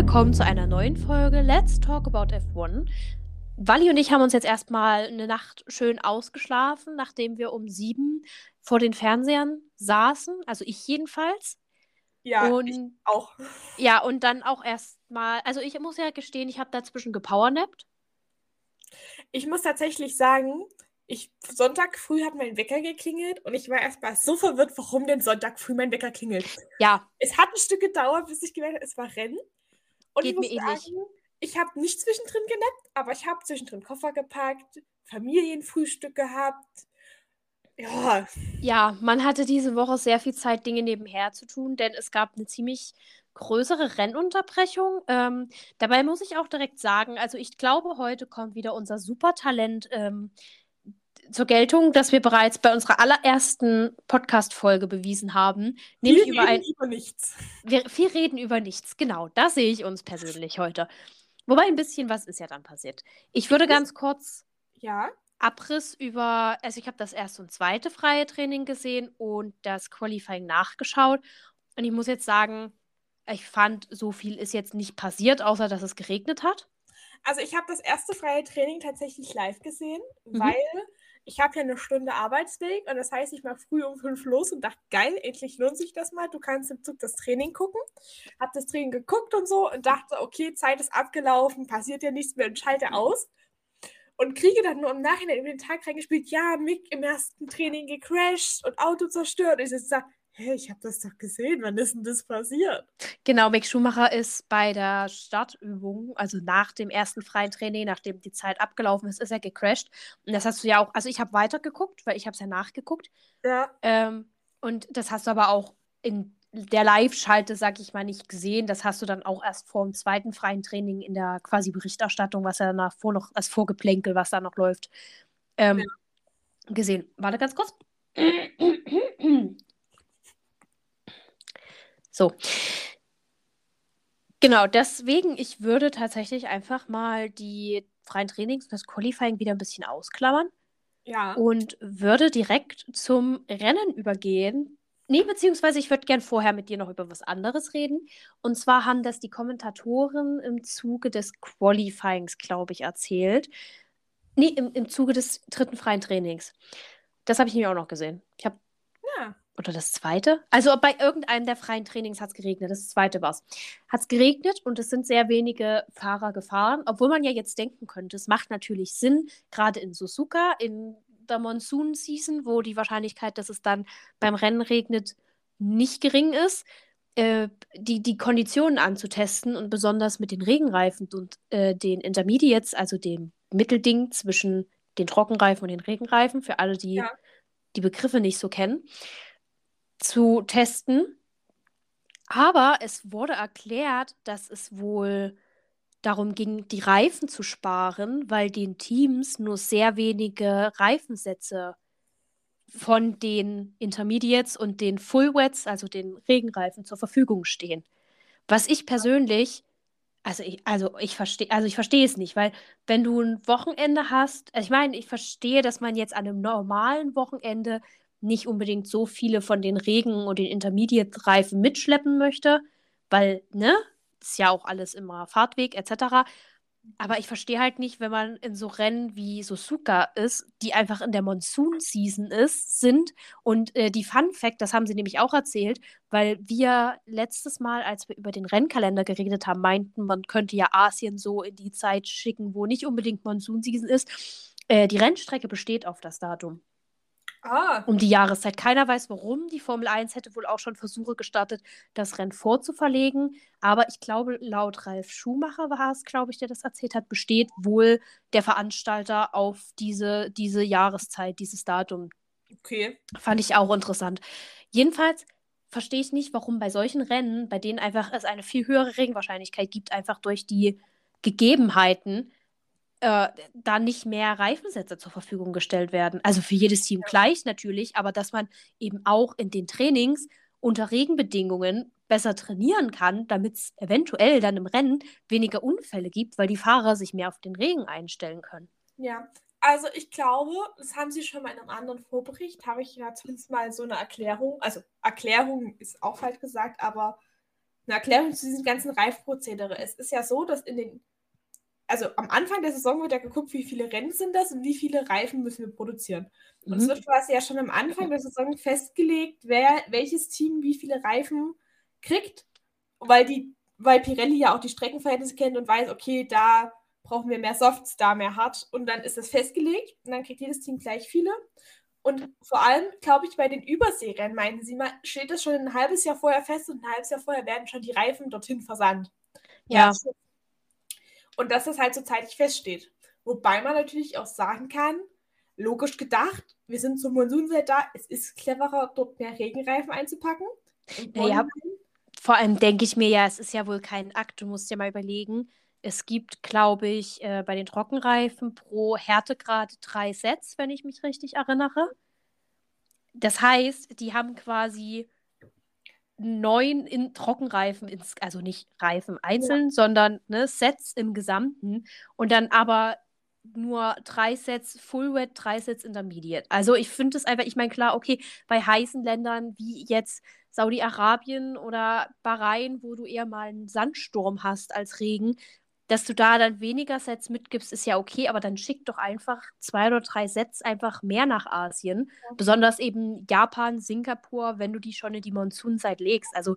Willkommen zu einer neuen Folge Let's Talk About F1. Wally und ich haben uns jetzt erstmal eine Nacht schön ausgeschlafen, nachdem wir um sieben vor den Fernsehern saßen, also ich jedenfalls. Ja, und, ich auch. Ja, und dann auch erstmal, also ich muss ja gestehen, ich habe dazwischen gepowernappt. Ich muss tatsächlich sagen, ich, Sonntag früh hat mein Wecker geklingelt und ich war erstmal so verwirrt, warum denn Sonntag früh mein Wecker klingelt. Ja. Es hat ein Stück gedauert, bis ich gemerkt habe, es war Rennen. Und Geht ich muss mir ähnlich. sagen, ich habe nicht zwischendrin genappt, aber ich habe zwischendrin Koffer gepackt, Familienfrühstück gehabt. Ja. Ja, man hatte diese Woche sehr viel Zeit, Dinge nebenher zu tun, denn es gab eine ziemlich größere Rennunterbrechung. Ähm, dabei muss ich auch direkt sagen, also ich glaube, heute kommt wieder unser Supertalent ähm, zur Geltung, das wir bereits bei unserer allerersten Podcast-Folge bewiesen haben. Nämlich wir über reden ein. über nichts. Wir, wir reden über nichts, genau. Da sehe ich uns persönlich heute. Wobei ein bisschen was ist ja dann passiert. Ich würde ganz kurz Ja. Abriss über, also ich habe das erste und zweite freie Training gesehen und das Qualifying nachgeschaut. Und ich muss jetzt sagen, ich fand, so viel ist jetzt nicht passiert, außer dass es geregnet hat. Also ich habe das erste freie Training tatsächlich live gesehen, Mhm. weil ich habe ja eine Stunde Arbeitsweg und das heißt, ich war früh um fünf los und dachte, geil, endlich lohnt sich das mal. Du kannst im Zug das Training gucken. Hab das Training geguckt und so und dachte, okay, Zeit ist abgelaufen, passiert ja nichts mehr und schalte aus. Und kriege dann nur im Nachhinein über den Tag reingespielt, ja, Mick im ersten Training gecrashed und Auto zerstört. Und ich sage, hä, ich habe das doch gesehen, wann ist denn das passiert? Genau, Mick Schumacher ist bei der Startübung, also nach dem ersten freien Training, nachdem die Zeit abgelaufen ist, ist er gecrashed. Und das hast du ja auch, also ich habe weitergeguckt, weil ich habe es ja nachgeguckt. Ja, Ähm, und das hast du aber auch in der Live-Schalte, sag ich mal, nicht gesehen. Das hast du dann auch erst vor dem zweiten freien Training in der quasi Berichterstattung, was ja danach vor noch, als Vorgeplänkel, was da noch läuft, ähm, Ja. gesehen. Warte ganz kurz. So. Genau, deswegen, ich würde tatsächlich einfach mal die freien Trainings und das Qualifying wieder ein bisschen ausklammern ja. und würde direkt zum Rennen übergehen. Nee, beziehungsweise ich würde gern vorher mit dir noch über was anderes reden. Und zwar haben das die Kommentatoren im Zuge des Qualifyings, glaube ich, erzählt. Nee, im, im Zuge des dritten freien Trainings. Das habe ich nämlich auch noch gesehen. Ich habe. Oder das zweite? Also bei irgendeinem der freien Trainings hat es geregnet. Das zweite war es. Hat es geregnet und es sind sehr wenige Fahrer gefahren, obwohl man ja jetzt denken könnte, es macht natürlich Sinn, gerade in Suzuka, in der Monsoon-Season, wo die Wahrscheinlichkeit, dass es dann beim Rennen regnet, nicht gering ist, äh, die, die Konditionen anzutesten und besonders mit den Regenreifen und äh, den Intermediates, also dem Mittelding zwischen den Trockenreifen und den Regenreifen, für alle, die Ja. die Begriffe nicht so kennen, zu testen. Aber es wurde erklärt, dass es wohl darum ging, die Reifen zu sparen, weil den Teams nur sehr wenige Reifensätze von den Intermediates und den Full Wets, also den Regenreifen, zur Verfügung stehen. Was ich persönlich, also ich, also ich verstehe, also ich verstehe es nicht, weil wenn du ein Wochenende hast, also ich meine, ich verstehe, dass man jetzt an einem normalen Wochenende nicht unbedingt so viele von den Regen- und den Intermediate-Reifen mitschleppen möchte, weil, ne, ist ja auch alles immer Fahrtweg etc. Aber ich verstehe halt nicht, wenn man in so Rennen wie Suzuka ist, die einfach in der Monsoon-Season ist, sind. Und äh, die Fun Fact, das haben sie nämlich auch erzählt, weil wir letztes Mal, als wir über den Rennkalender geredet haben, meinten, man könnte ja Asien so in die Zeit schicken, wo nicht unbedingt Monsoon-Season ist. Äh, die Rennstrecke besteht auf das Datum Ah, um die Jahreszeit. Keiner weiß warum. Die Formel 1 hätte wohl auch schon Versuche gestartet, das Rennen vorzuverlegen. Aber ich glaube, laut Ralf Schumacher war es, glaube ich, der das erzählt hat, besteht wohl der Veranstalter auf diese, diese Jahreszeit, dieses Datum. okay. Fand ich auch interessant. Jedenfalls verstehe ich nicht, warum bei solchen Rennen, bei denen einfach es eine viel höhere Regenwahrscheinlichkeit gibt, einfach durch die Gegebenheiten, äh, da nicht mehr Reifensätze zur Verfügung gestellt werden. Also für jedes Team gleich natürlich, aber dass man eben auch in den Trainings unter Regenbedingungen besser trainieren kann, damit es eventuell dann im Rennen weniger Unfälle gibt, weil die Fahrer sich mehr auf den Regen einstellen können. Ja, also ich glaube, das haben Sie schon mal in einem anderen Vorbericht, habe ich ja zumindest mal so eine Erklärung, also Erklärung ist auch falsch gesagt, aber eine Erklärung zu diesem ganzen Reifprozedere. Es ist ja so, dass in den, also am Anfang der Saison wird ja geguckt, wie viele Rennen sind das und wie viele Reifen müssen wir produzieren. Und mhm. es wird quasi ja schon am Anfang der Saison festgelegt, wer, welches Team wie viele Reifen kriegt, weil die, weil Pirelli ja auch die Streckenverhältnisse kennt und weiß, okay, da brauchen wir mehr Softs, da mehr Hard und dann ist das festgelegt und dann kriegt jedes Team gleich viele. Und vor allem, glaube ich, bei den Überseerennen, meinten sie mal, steht das schon ein halbes Jahr vorher fest und ein halbes Jahr vorher werden schon die Reifen dorthin versandt. Ja. Und dass das halt so zeitlich feststeht. Wobei man natürlich auch sagen kann, logisch gedacht, wir sind zum Monsunzeit da, es ist cleverer, dort mehr Regenreifen einzupacken. Naja, vor allem denke ich mir ja, es ist ja wohl kein Akt, du musst dir mal überlegen, es gibt, glaube ich, äh, bei den Trockenreifen pro Härtegrad drei Sets, wenn ich mich richtig erinnere. Das heißt, die haben quasi neun in Trockenreifen, ins, also nicht Reifen einzeln, ja. sondern ne, Sets im Gesamten und dann aber nur drei Sets Full Wet, drei Sets Intermediate. Also ich finde es einfach, ich meine, klar, okay, bei heißen Ländern wie jetzt Saudi-Arabien oder Bahrain, wo du eher mal einen Sandsturm hast als Regen, dass du da dann weniger Sets mitgibst, ist ja okay, aber dann schick doch einfach zwei oder drei Sets einfach mehr nach Asien. Ja. Besonders eben Japan, Singapur, wenn du die schon in die Monsunzeit legst. Also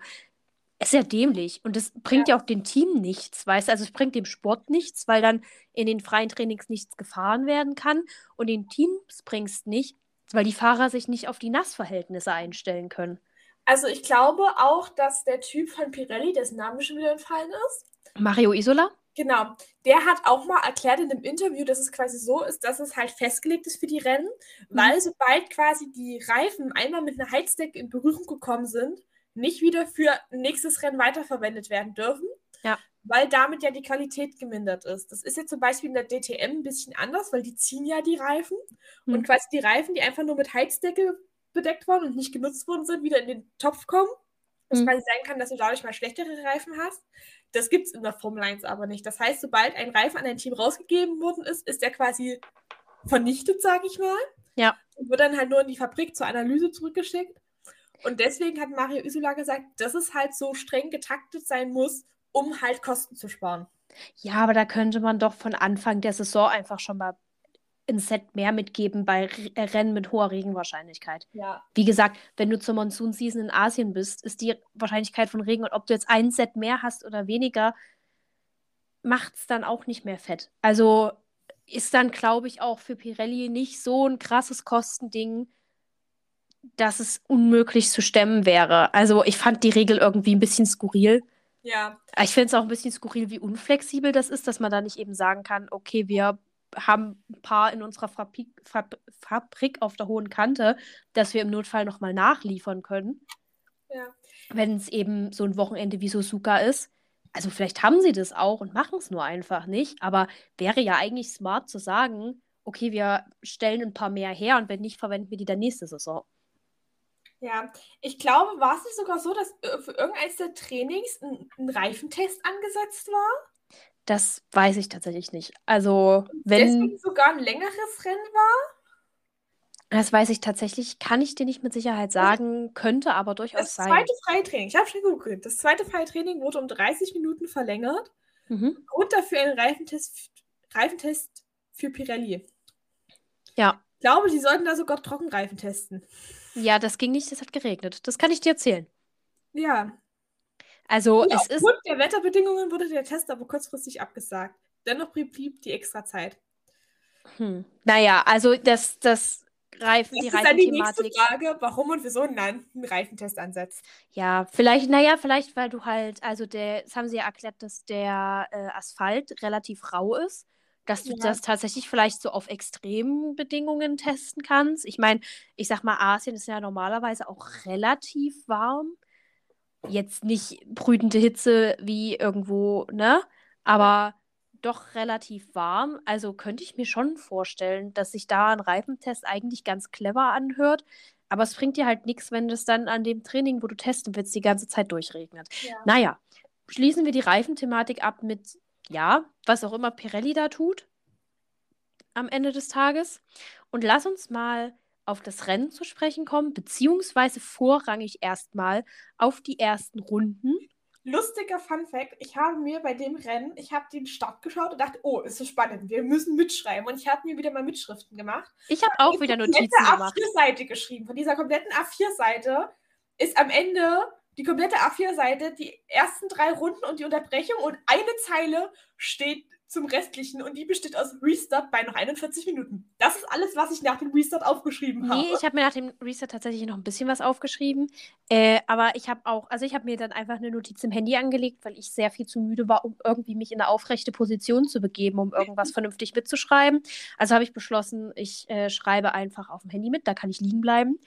ist ja dämlich und das bringt ja. ja auch dem Team nichts, weißt du? Also es bringt dem Sport nichts, weil dann in den freien Trainings nichts gefahren werden kann und den Teams bringst nicht, weil die Fahrer sich nicht auf die Nassverhältnisse einstellen können. Also ich glaube auch, dass der Typ von Pirelli, dessen Name schon wieder entfallen ist. Mario Isola? Genau. Der hat auch mal erklärt in einem Interview, dass es quasi so ist, dass es halt festgelegt ist für die Rennen, mhm. weil sobald quasi die Reifen einmal mit einer Heizdecke in Berührung gekommen sind, nicht wieder für nächstes Rennen weiterverwendet werden dürfen. Ja. Weil damit ja die Qualität gemindert ist. Das ist jetzt zum Beispiel in der DTM ein bisschen anders, weil die ziehen ja die Reifen mhm. und quasi die Reifen, die einfach nur mit Heizdecke bedeckt wurden und nicht genutzt worden sind, wieder in den Topf kommen. Das mhm. quasi sein kann, dass du dadurch mal schlechtere Reifen hast. Das gibt es in der Formel 1 aber nicht. Das heißt, sobald ein Reifen an ein Team rausgegeben worden ist, ist er quasi vernichtet, sage ich mal. Ja. Und wird dann halt nur in die Fabrik zur Analyse zurückgeschickt. Und deswegen hat Mario Isola gesagt, dass es halt so streng getaktet sein muss, um halt Kosten zu sparen. Ja, aber da könnte man doch von Anfang der Saison einfach schon mal ein Set mehr mitgeben bei äh, Rennen mit hoher Regenwahrscheinlichkeit. Ja. Wie gesagt, wenn du zur Monsoon-Season in Asien bist, ist die Wahrscheinlichkeit von Regen und ob du jetzt ein Set mehr hast oder weniger, macht es dann auch nicht mehr fett. Also ist dann, glaube ich, auch für Pirelli nicht so ein krasses Kostending, dass es unmöglich zu stemmen wäre. Also ich fand die Regel irgendwie ein bisschen skurril. Ja. Ich finde es auch ein bisschen skurril, wie unflexibel das ist, dass man da nicht eben sagen kann, okay, wir haben ein paar in unserer Fabrik, Fab Fabrik auf der hohen Kante, dass wir im Notfall nochmal nachliefern können. Ja. Wenn es eben so ein Wochenende wie Suzuka ist. Also vielleicht haben sie das auch und machen es nur einfach nicht. Aber wäre ja eigentlich smart zu sagen, okay, wir stellen ein paar mehr her und wenn nicht, verwenden wir die dann nächste Saison. Ja, ich glaube, war es nicht sogar so, dass äh, für irgendeines der Trainings ein, ein Reifentest angesetzt war? Das weiß ich tatsächlich nicht. Also, wenn. Deswegen sogar ein längeres Rennen war? Das weiß ich tatsächlich, kann ich dir nicht mit Sicherheit sagen, könnte aber durchaus sein. Das zweite Freitraining, ich habe schon geguckt, das zweite Freitraining wurde um 30 Minuten verlängert. Mhm. Grund dafür ein Reifentest, Reifentest für Pirelli. Ja. Ich glaube, sie sollten da sogar Trockenreifen testen. Ja, das ging nicht, es hat geregnet. Das kann ich dir erzählen. Ja, also ja, es ist. Aufgrund der Wetterbedingungen wurde der Test aber kurzfristig abgesagt. Dennoch blieb die extra Zeit. Hm. Naja, also das, das Reifen, das die ist dann die nächste Frage, warum und wieso einen Reifentest ansetzt. Ja, vielleicht, naja, vielleicht, weil du halt, also der, das haben sie ja erklärt, dass der äh, Asphalt relativ rau ist, dass du ja. das tatsächlich vielleicht so auf extremen Bedingungen testen kannst. Ich meine, ich sag mal, Asien ist ja normalerweise auch relativ warm jetzt nicht brütende Hitze wie irgendwo, ne? Aber doch relativ warm. Also könnte ich mir schon vorstellen, dass sich da ein Reifentest eigentlich ganz clever anhört. Aber es bringt dir halt nichts, wenn es dann an dem Training, wo du testen willst, die ganze Zeit durchregnet. Ja. Naja, schließen wir die Reifenthematik ab mit, ja, was auch immer Pirelli da tut am Ende des Tages. Und lass uns mal auf das Rennen zu sprechen kommen, beziehungsweise vorrangig erstmal auf die ersten Runden Lustiger Fun Fact, ich habe mir bei dem Rennen, ich habe den Start geschaut und dachte, oh, ist so spannend, wir müssen mitschreiben. Und ich habe mir wieder mal Mitschriften gemacht. Ich habe auch wieder Notizen gemacht. A4-Seite geschrieben. Von dieser kompletten A4-Seite ist am Ende die komplette A4-Seite, die ersten drei Runden und die Unterbrechung und eine Zeile steht zum Restlichen und die besteht aus Restart bei noch 41 Minuten. Das ist alles, was ich nach dem Restart aufgeschrieben habe. Nee, ich habe mir nach dem Restart tatsächlich noch ein bisschen was aufgeschrieben. Äh, aber ich habe auch, also ich habe mir dann einfach eine Notiz im Handy angelegt, weil ich sehr viel zu müde war, um irgendwie mich in eine aufrechte Position zu begeben, um irgendwas vernünftig mitzuschreiben. Also habe ich beschlossen, ich äh, schreibe einfach auf dem Handy mit, da kann ich liegen bleiben.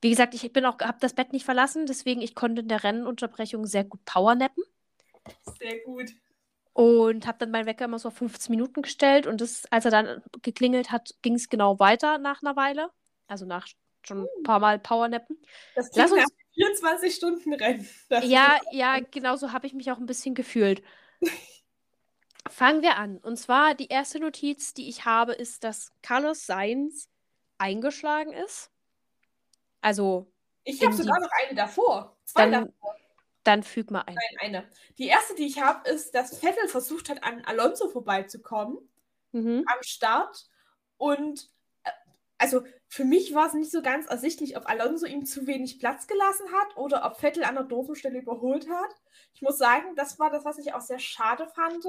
Wie gesagt, ich bin auch, habe das Bett nicht verlassen, deswegen ich konnte in der Rennenunterbrechung sehr gut powernappen. Sehr gut. Und habe dann meinen Wecker immer so auf 15 Minuten gestellt. Und das, als er dann geklingelt hat, ging es genau weiter nach einer Weile. Also nach schon ein paar Mal Powernappen. Das klingt uns... 24 Stunden Rennen. ja, ja, genau so habe ich mich auch ein bisschen gefühlt. Fangen wir an. Und zwar die erste Notiz, die ich habe, ist, dass Carlos Sainz eingeschlagen ist. Also. Ich habe sogar noch eine davor. Zwei dann, davor. Dann füg mal ein. Nein, eine. Die erste, die ich habe, ist, dass Vettel versucht hat, an Alonso vorbeizukommen mhm. am Start. Und äh, also für mich war es nicht so ganz ersichtlich, ob Alonso ihm zu wenig Platz gelassen hat oder ob Vettel an der doofen Stelle überholt hat. Ich muss sagen, das war das, was ich auch sehr schade fand.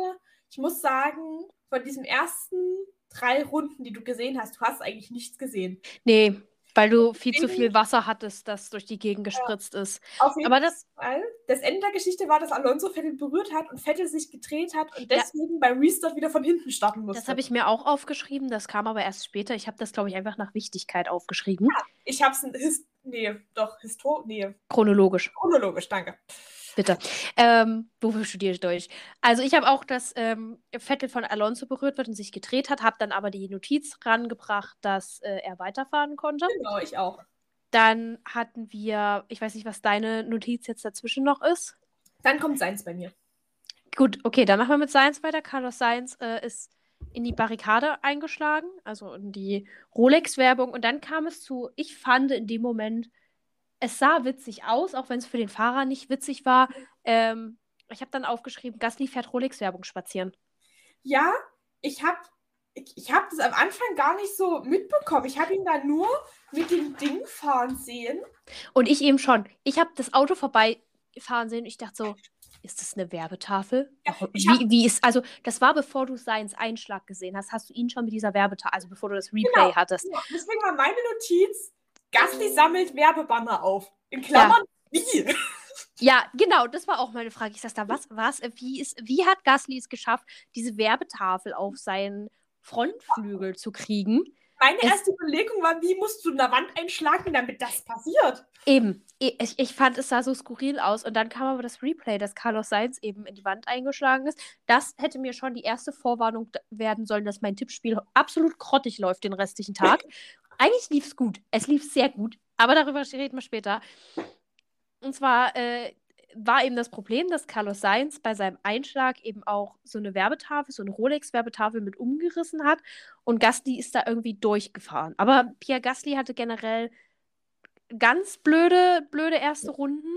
Ich muss sagen, von diesen ersten drei Runden, die du gesehen hast, du hast eigentlich nichts gesehen. Nee, weil du viel zu viel Wasser hattest, das durch die Gegend gespritzt ja. ist. Auf jeden Aber das, Fall. Das Ende der Geschichte war, dass Alonso Vettel berührt hat und Vettel sich gedreht hat und deswegen ja. beim Restart wieder von hinten starten musste. Das habe ich mir auch aufgeschrieben, das kam aber erst später. Ich habe das, glaube ich, einfach nach Wichtigkeit aufgeschrieben. Ja, ich habe es, nee, doch, Histo nee. Chronologisch. Chronologisch, danke. Bitte. Ähm, wofür studiere ich Deutsch? Also ich habe auch, dass ähm, Vettel von Alonso berührt wird und sich gedreht hat, habe dann aber die Notiz rangebracht, dass äh, er weiterfahren konnte. Genau, ich auch. Dann hatten wir, ich weiß nicht, was deine Notiz jetzt dazwischen noch ist. Dann kommt Seins bei mir. Gut, okay, dann machen wir mit Seins weiter. Carlos Seins äh, ist in die Barrikade eingeschlagen, also in die Rolex-Werbung. Und dann kam es zu, ich fand in dem Moment, es sah witzig aus, auch wenn es für den Fahrer nicht witzig war. Ähm, ich habe dann aufgeschrieben, Gasly fährt Rolex-Werbung spazieren. Ja, ich habe ich, ich hab das am Anfang gar nicht so mitbekommen. Ich habe ihn da nur mit dem Ding fahren sehen. Und ich eben schon. Ich habe das Auto vorbeifahren sehen und ich dachte so, ist das eine Werbetafel? Ja, wie, wie ist, also das war bevor du seins Einschlag gesehen hast, hast du ihn schon mit dieser Werbetafel, also bevor du das Replay genau, hattest. Genau. Deswegen war meine Notiz, Gasly sammelt Werbebanner auf. In Klammern, ja. wie? Ja, genau, das war auch meine Frage. Ich sagte da, was, was, wie ist, wie hat Gasly es geschafft, diese Werbetafel auf seinen Frontflügel zu kriegen? Meine es, erste Überlegung war, wie musst du in der Wand einschlagen, damit das passiert? Eben. Ich, ich fand, es sah so skurril aus. Und dann kam aber das Replay, dass Carlos Sainz eben in die Wand eingeschlagen ist. Das hätte mir schon die erste Vorwarnung werden sollen, dass mein Tippspiel absolut grottig läuft den restlichen Tag. Eigentlich lief es gut. Es lief sehr gut. Aber darüber reden wir später. Und zwar äh, war eben das Problem, dass Carlos Sainz bei seinem Einschlag eben auch so eine Werbetafel, so eine Rolex-Werbetafel mit umgerissen hat. Und Gasly ist da irgendwie durchgefahren. Aber Pierre Gasly hatte generell ganz blöde, blöde erste Runden.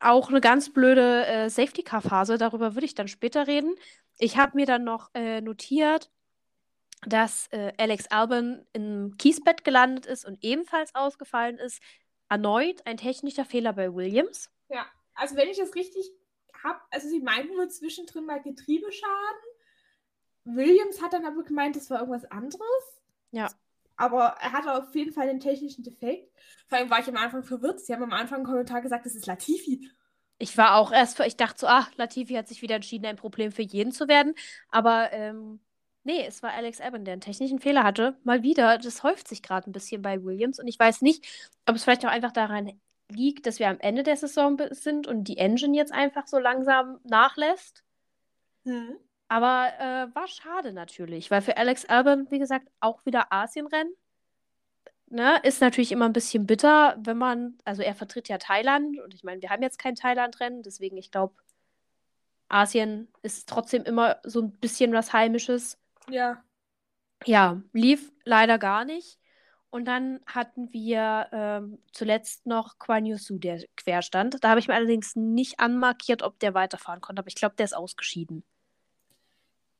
Auch eine ganz blöde äh, Safety-Car-Phase. Darüber würde ich dann später reden. Ich habe mir dann noch äh, notiert, dass äh, Alex Albon im Kiesbett gelandet ist und ebenfalls ausgefallen ist. Erneut ein technischer Fehler bei Williams. Ja, also wenn ich das richtig habe, also sie meinten nur zwischendrin mal Getriebeschaden. Williams hat dann aber gemeint, das war irgendwas anderes. Ja. Aber er hatte auf jeden Fall den technischen Defekt. Vor allem war ich am Anfang verwirrt. Sie haben am Anfang im Kommentar gesagt, das ist Latifi. Ich war auch erst, ich dachte so, ach, Latifi hat sich wieder entschieden, ein Problem für jeden zu werden. Aber ähm, Nee, es war Alex Albon, der einen technischen Fehler hatte. Mal wieder, das häuft sich gerade ein bisschen bei Williams und ich weiß nicht, ob es vielleicht auch einfach daran liegt, dass wir am Ende der Saison sind und die Engine jetzt einfach so langsam nachlässt. Hm. Aber äh, war schade natürlich, weil für Alex Albon, wie gesagt, auch wieder Asienrennen. Ne, ist natürlich immer ein bisschen bitter, wenn man, also er vertritt ja Thailand und ich meine, wir haben jetzt kein Thailand-Rennen, deswegen ich glaube, Asien ist trotzdem immer so ein bisschen was Heimisches. Ja. Ja, lief leider gar nicht. Und dann hatten wir ähm, zuletzt noch Quan Yusu, der querstand. Da habe ich mir allerdings nicht anmarkiert, ob der weiterfahren konnte, aber ich glaube, der ist ausgeschieden.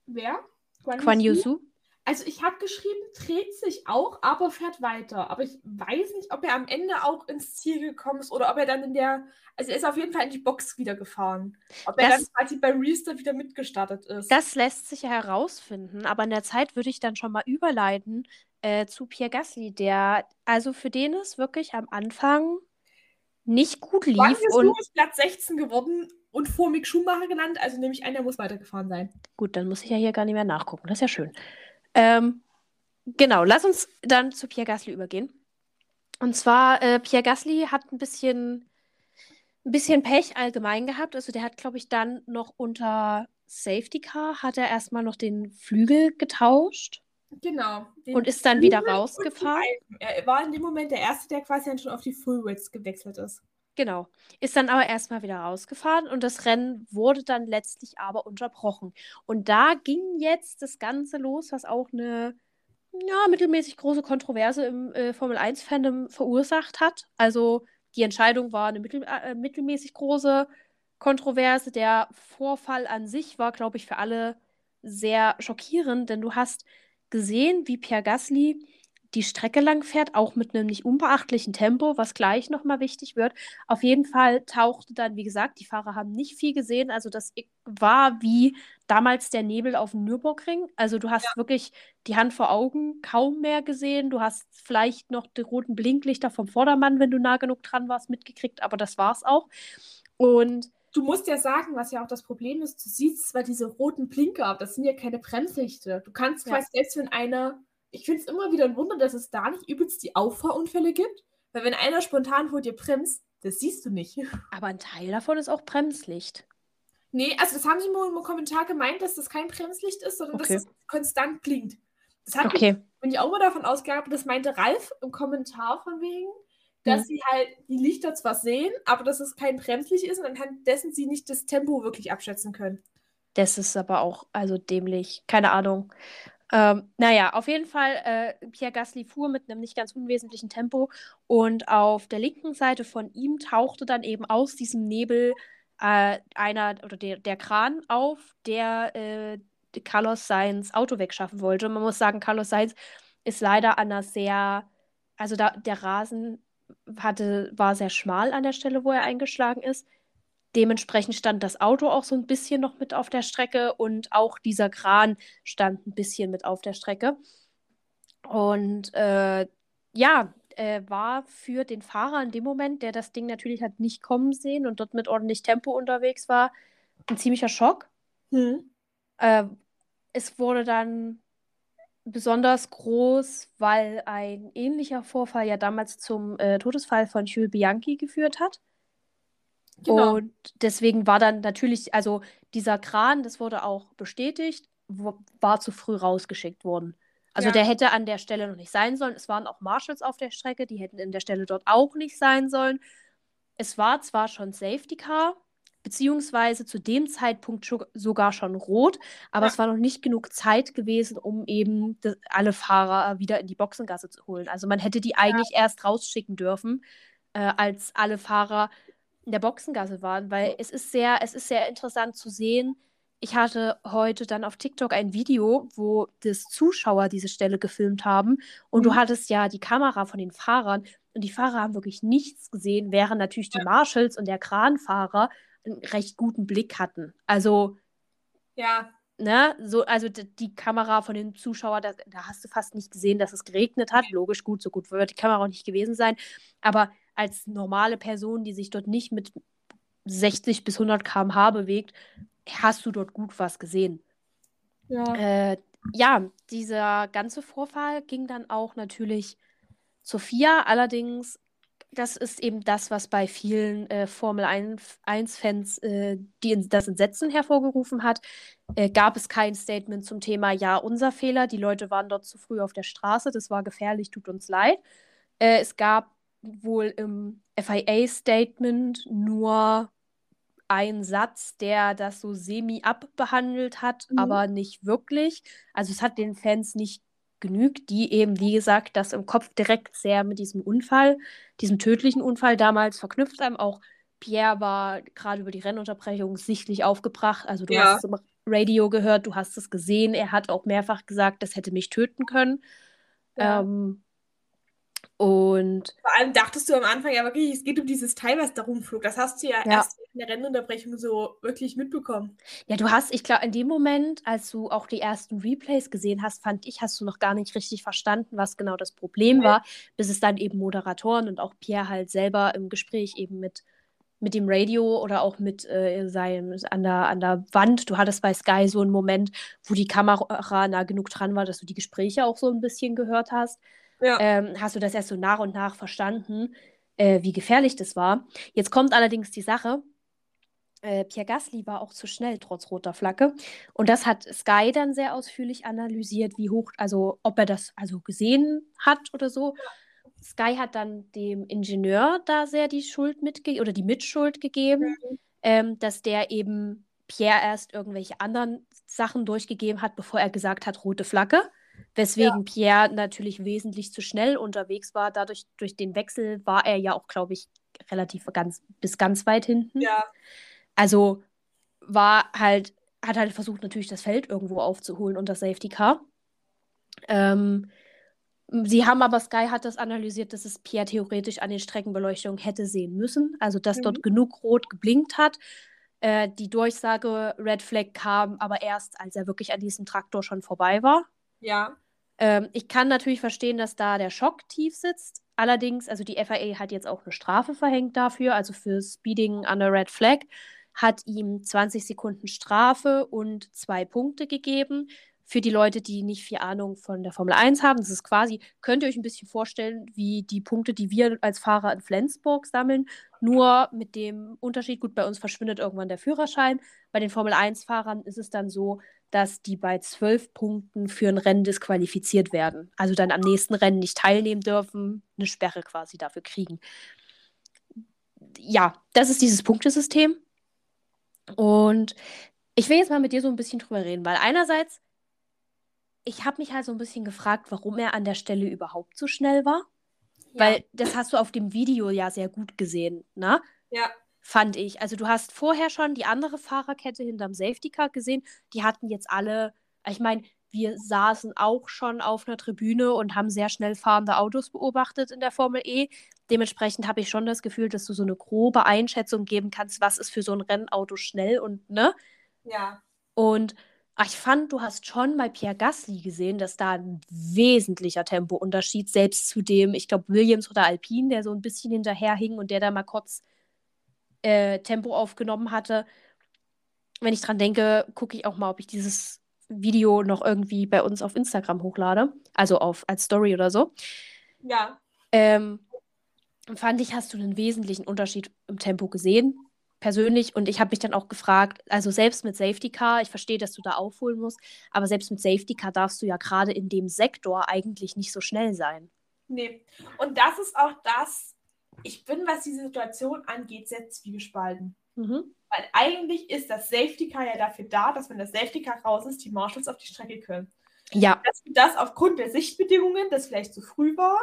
Wer? Quan Yusu? Also ich habe geschrieben, dreht sich auch, aber fährt weiter. Aber ich weiß nicht, ob er am Ende auch ins Ziel gekommen ist oder ob er dann in der, also er ist auf jeden Fall in die Box wieder gefahren. Ob er Das- dann quasi beim Restart wieder mitgestartet ist. Das lässt sich ja herausfinden, aber in der Zeit würde ich dann schon mal überleiten äh, zu Pierre Gasly, der, also für den es wirklich am Anfang nicht gut Wann lief ist und Lewis Platz 16 geworden und vor Mick Schumacher genannt? Also nehme ich an, der muss weitergefahren sein. Gut, dann muss ich ja hier gar nicht mehr nachgucken. Das ist ja schön. Ähm, genau, lass uns dann zu Pierre Gasly übergehen. Und zwar, äh, Pierre Gasly hat ein bisschen, ein bisschen Pech allgemein gehabt. Also der hat, glaube ich, dann noch unter Safety Car hat er erstmal noch den Flügel getauscht Genau. Und ist dann wieder Flügel die rausgefahren. Er war in dem Moment der Erste, der quasi dann schon auf die Fullwidths gewechselt ist. Genau. Ist dann aber erstmal wieder rausgefahren und das Rennen wurde dann letztlich aber unterbrochen. Und da ging jetzt das Ganze los, was auch eine ja, mittelmäßig große Kontroverse im äh, Formel 1-Fandom verursacht hat. Also die Entscheidung war eine mittel, äh, mittelmäßig große Kontroverse. Der Vorfall an sich war, glaube ich, für alle sehr schockierend, denn du hast gesehen, wie Pierre Gasly die Strecke lang fährt, auch mit einem nicht unbeachtlichen Tempo, was gleich nochmal wichtig wird. Auf jeden Fall tauchte dann, wie gesagt, die Fahrer haben nicht viel gesehen. Also das war wie damals der Nebel auf dem Nürburgring. Also du hast wirklich die Hand vor Augen kaum mehr gesehen. Du hast vielleicht noch die roten Blinklichter vom Vordermann, wenn du nah genug dran warst, mitgekriegt, aber das war's auch. Und Du musst ja sagen, was ja auch das Problem ist, du siehst zwar diese roten Blinker, aber das sind ja keine Bremslichter. Du kannst Ja. quasi, selbst wenn einer, ich finde es immer wieder ein Wunder, dass es da nicht übelst die Auffahrunfälle gibt, weil wenn einer spontan vor dir bremst, das siehst du nicht. aber ein Teil davon ist auch Bremslicht. Nee, also das haben sie mal im Kommentar gemeint, dass das kein Bremslicht ist, sondern Okay. dass es konstant blinkt. Das hat mich, Okay. bin ich auch mal davon ausgegangen, das meinte Ralf im Kommentar von wegen, dass Mhm. sie halt die Lichter zwar sehen, aber dass es kein Bremslicht ist und anhand dessen sie nicht das Tempo wirklich abschätzen können. Das ist aber auch, also dämlich. Keine Ahnung. Ähm, naja, auf jeden Fall, äh, Pierre Gasly fuhr mit einem nicht ganz unwesentlichen Tempo und auf der linken Seite von ihm tauchte dann eben aus diesem Nebel äh, einer oder der, der Kran auf, der äh, Carlos Sainz Auto wegschaffen wollte. Und man muss sagen, Carlos Sainz ist leider an einer sehr, also da, der Rasen hatte, war sehr schmal an der Stelle, wo er eingeschlagen ist. Dementsprechend stand das Auto auch so ein bisschen noch mit auf der Strecke und auch dieser Kran stand ein bisschen mit auf der Strecke. Und äh, ja, äh, war für den Fahrer in dem Moment, der das Ding natürlich hat nicht kommen sehen und dort mit ordentlich Tempo unterwegs war, ein ziemlicher Schock. Äh, es wurde dann besonders groß, weil ein ähnlicher Vorfall ja damals zum äh, Todesfall von Jules Bianchi geführt hat. Genau. Und deswegen war dann natürlich, also dieser Kran, das wurde auch bestätigt, war zu früh rausgeschickt worden. Also Ja. der hätte an der Stelle noch nicht sein sollen. Es waren auch Marshals auf der Strecke, die hätten in der Stelle dort auch nicht sein sollen. Es war zwar schon Safety Car, beziehungsweise zu dem Zeitpunkt sogar schon rot, aber Ja. es war noch nicht genug Zeit gewesen, um eben alle Fahrer wieder in die Boxengasse zu holen. Also man hätte die eigentlich erst rausschicken dürfen, äh, als alle Fahrer in der Boxengasse waren, weil es ist sehr, es ist sehr interessant zu sehen. Ich hatte heute dann auf TikTok ein Video, wo das Zuschauer diese Stelle gefilmt haben und du Mhm. hattest ja die Kamera von den Fahrern und die Fahrer haben wirklich nichts gesehen, während natürlich die Marshals und der Kranfahrer einen recht guten Blick hatten. Also, Ja, ne, so, also die Kamera von den Zuschauern, da, da hast du fast nicht gesehen, dass es geregnet hat. Logisch, gut, so gut wird die Kamera auch nicht gewesen sein. Aber als normale Person, die sich dort nicht mit 60 bis 100 km/h bewegt, hast du dort gut was gesehen. ja. Äh, ja, dieser ganze Vorfall ging dann auch natürlich FIA. Allerdings, das ist eben das, was bei vielen äh, Formel 1-Fans äh, die, das Entsetzen hervorgerufen hat. Äh, gab es kein Statement zum Thema, ja, unser Fehler, die Leute waren dort zu früh auf der Straße, das war gefährlich, tut uns leid. Äh, es gab wohl im FIA-Statement nur einen Satz, der das so semi abbehandelt hat, Mhm. aber nicht wirklich. Also es hat den Fans nicht genügt, die eben, wie gesagt, das im Kopf direkt sehr mit diesem Unfall, diesem tödlichen Unfall damals verknüpft haben. Auch Pierre war gerade über die Rennunterbrechung sichtlich aufgebracht. Also du Ja. hast es im Radio gehört, du hast es gesehen. Er hat auch mehrfach gesagt, das hätte mich töten können. Ja. Ähm, und Vor allem dachtest du am Anfang ja wirklich, es geht um dieses Teil, was da rumflog. Das hast du ja, Ja. erst in der Rennunterbrechung so wirklich mitbekommen. ja, du hast, ich glaube, in dem Moment, als du auch die ersten Replays gesehen hast, fand ich, hast du noch gar nicht richtig verstanden, was genau das Problem Nee. war, bis es dann eben Moderatoren und auch Pierre halt selber im Gespräch eben mit, mit dem Radio oder auch mit äh, seinem, an der, an der Wand. Du hattest bei Sky so einen Moment, wo die Kamera nah genug dran war, dass du die Gespräche auch so ein bisschen gehört hast. Ja. ähm, hast du das erst so nach und nach verstanden, äh, wie gefährlich das war. Jetzt kommt allerdings die Sache, äh, Pierre Gasly war auch zu schnell, trotz roter Flagge. Und das hat Sky dann sehr ausführlich analysiert, wie hoch, also ob er das also gesehen hat oder so. Sky hat dann dem Ingenieur da sehr die Schuld mitgegeben oder die Mitschuld gegeben, ähm, dass der eben Pierre erst irgendwelche anderen Sachen durchgegeben hat, bevor er gesagt hat, rote Flagge. Weswegen Pierre natürlich wesentlich zu schnell unterwegs war. Dadurch, durch den Wechsel war er ja auch, glaube ich, relativ ganz, bis ganz weit hinten. Ja. Also war halt, hat halt versucht, natürlich das Feld irgendwo aufzuholen und das Safety Car. Ähm, sie haben aber, Sky hat das analysiert, dass es Pierre theoretisch an den Streckenbeleuchtungen hätte sehen müssen. Also, dass Mhm. dort genug rot geblinkt hat. Äh, die Durchsage Red Flag kam aber erst, als er wirklich an diesem Traktor schon vorbei war. Ja. Ähm, ich kann natürlich verstehen, dass da der Schock tief sitzt. Allerdings, also die FIA hat jetzt auch eine Strafe verhängt dafür, also für Speeding under Red Flag, hat ihm 20 Sekunden Strafe und zwei Punkte gegeben. Für die Leute, die nicht viel Ahnung von der Formel 1 haben, das ist quasi, könnt ihr euch ein bisschen vorstellen, wie die Punkte, die wir als Fahrer in Flensburg sammeln, nur mit dem Unterschied, gut, bei uns verschwindet irgendwann der Führerschein. Bei den Formel 1-Fahrern ist es dann so, dass die bei zwölf Punkten für ein Rennen disqualifiziert werden. Also dann am nächsten Rennen nicht teilnehmen dürfen, eine Sperre quasi dafür kriegen. Ja, das ist dieses Punktesystem. Und ich will jetzt mal mit dir so ein bisschen drüber reden, weil einerseits, ich habe mich halt so ein bisschen gefragt, warum er an der Stelle überhaupt so schnell war. Weil das hast du auf dem Video ja sehr gut gesehen, ne? Ja. Fand ich. Also du hast vorher schon die andere Fahrerkette hinterm Safety Car gesehen. Die hatten jetzt alle, ich meine, wir saßen auch schon auf einer Tribüne und haben sehr schnell fahrende Autos beobachtet in der Formel E. Dementsprechend habe ich schon das Gefühl, dass du so eine grobe Einschätzung geben kannst, was ist für so ein Rennauto schnell und ne? Ja. Und ach, ich fand, du hast schon bei Pierre Gasly gesehen, dass da ein wesentlicher Tempounterschied, selbst zu dem, ich glaube, Williams oder Alpine, der so ein bisschen hinterherhing und der da mal kurz äh, Tempo aufgenommen hatte. Wenn ich dran denke, gucke ich auch mal, ob ich dieses Video noch irgendwie bei uns auf Instagram hochlade. Also auf als Story oder so. Ja. Ähm, fand ich, hast du einen wesentlichen Unterschied im Tempo gesehen, persönlich. Und ich habe mich dann auch gefragt, also selbst mit Safety Car, ich verstehe, dass du da aufholen musst, aber selbst mit Safety Car darfst du ja gerade in dem Sektor eigentlich nicht so schnell sein. Nee. Und das ist auch das, ich bin, was diese Situation angeht, sehr zwiegespalten. Mhm. Weil eigentlich ist das Safety Car ja dafür da, dass wenn das Safety Car raus ist, die Marshals auf die Strecke können. Ja, Dass das aufgrund der Sichtbedingungen, das vielleicht zu früh war,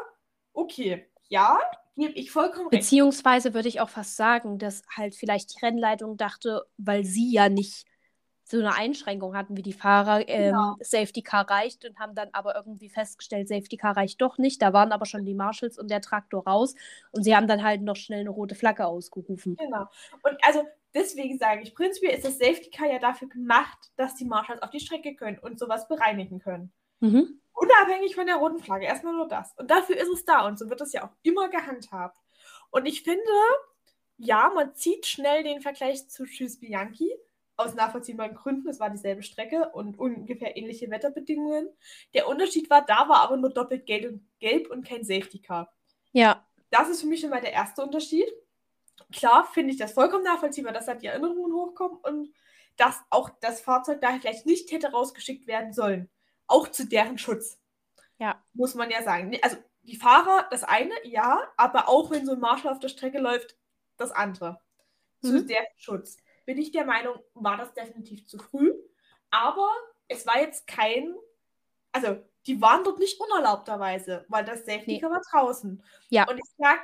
okay, ja, gebe ich vollkommen recht. beziehungsweise würde ich auch fast sagen, dass halt vielleicht die Rennleitung dachte, weil sie ja nicht so eine Einschränkung hatten wie die Fahrer, ähm, Genau. Safety Car reicht und haben dann aber irgendwie festgestellt, Safety Car reicht doch nicht. Da waren aber schon die Marshals und der Traktor raus und sie haben dann halt noch schnell eine rote Flagge ausgerufen. Genau. Und also deswegen sage ich, prinzipiell ist das Safety Car ja dafür gemacht, dass die Marshals auf die Strecke können und sowas bereinigen können. Mhm. Unabhängig von der roten Flagge, erstmal nur das. Und dafür ist es da und so wird es ja auch immer gehandhabt. Und ich finde, ja, man zieht schnell den Vergleich zu Tschüss Bianchi. Aus nachvollziehbaren Gründen, es war dieselbe Strecke und ungefähr ähnliche Wetterbedingungen. Der Unterschied war, da war aber nur doppelt gelb und, kein Safety Car. Ja, Das ist für mich schon mal der erste Unterschied. Klar finde ich das vollkommen nachvollziehbar, dass da die Erinnerungen hochkommen und dass auch das Fahrzeug da vielleicht nicht hätte rausgeschickt werden sollen. Auch zu deren Schutz. Ja. Muss man ja sagen. Also die Fahrer, das eine, ja, aber auch wenn so ein Marshall auf der Strecke läuft, das andere. Zu Mhm. deren Schutz. Bin ich der Meinung, war das definitiv zu früh. Aber es war jetzt kein, also die waren dort nicht unerlaubterweise, weil das Safety Nee. Car war draußen. Ja. Und ich sag,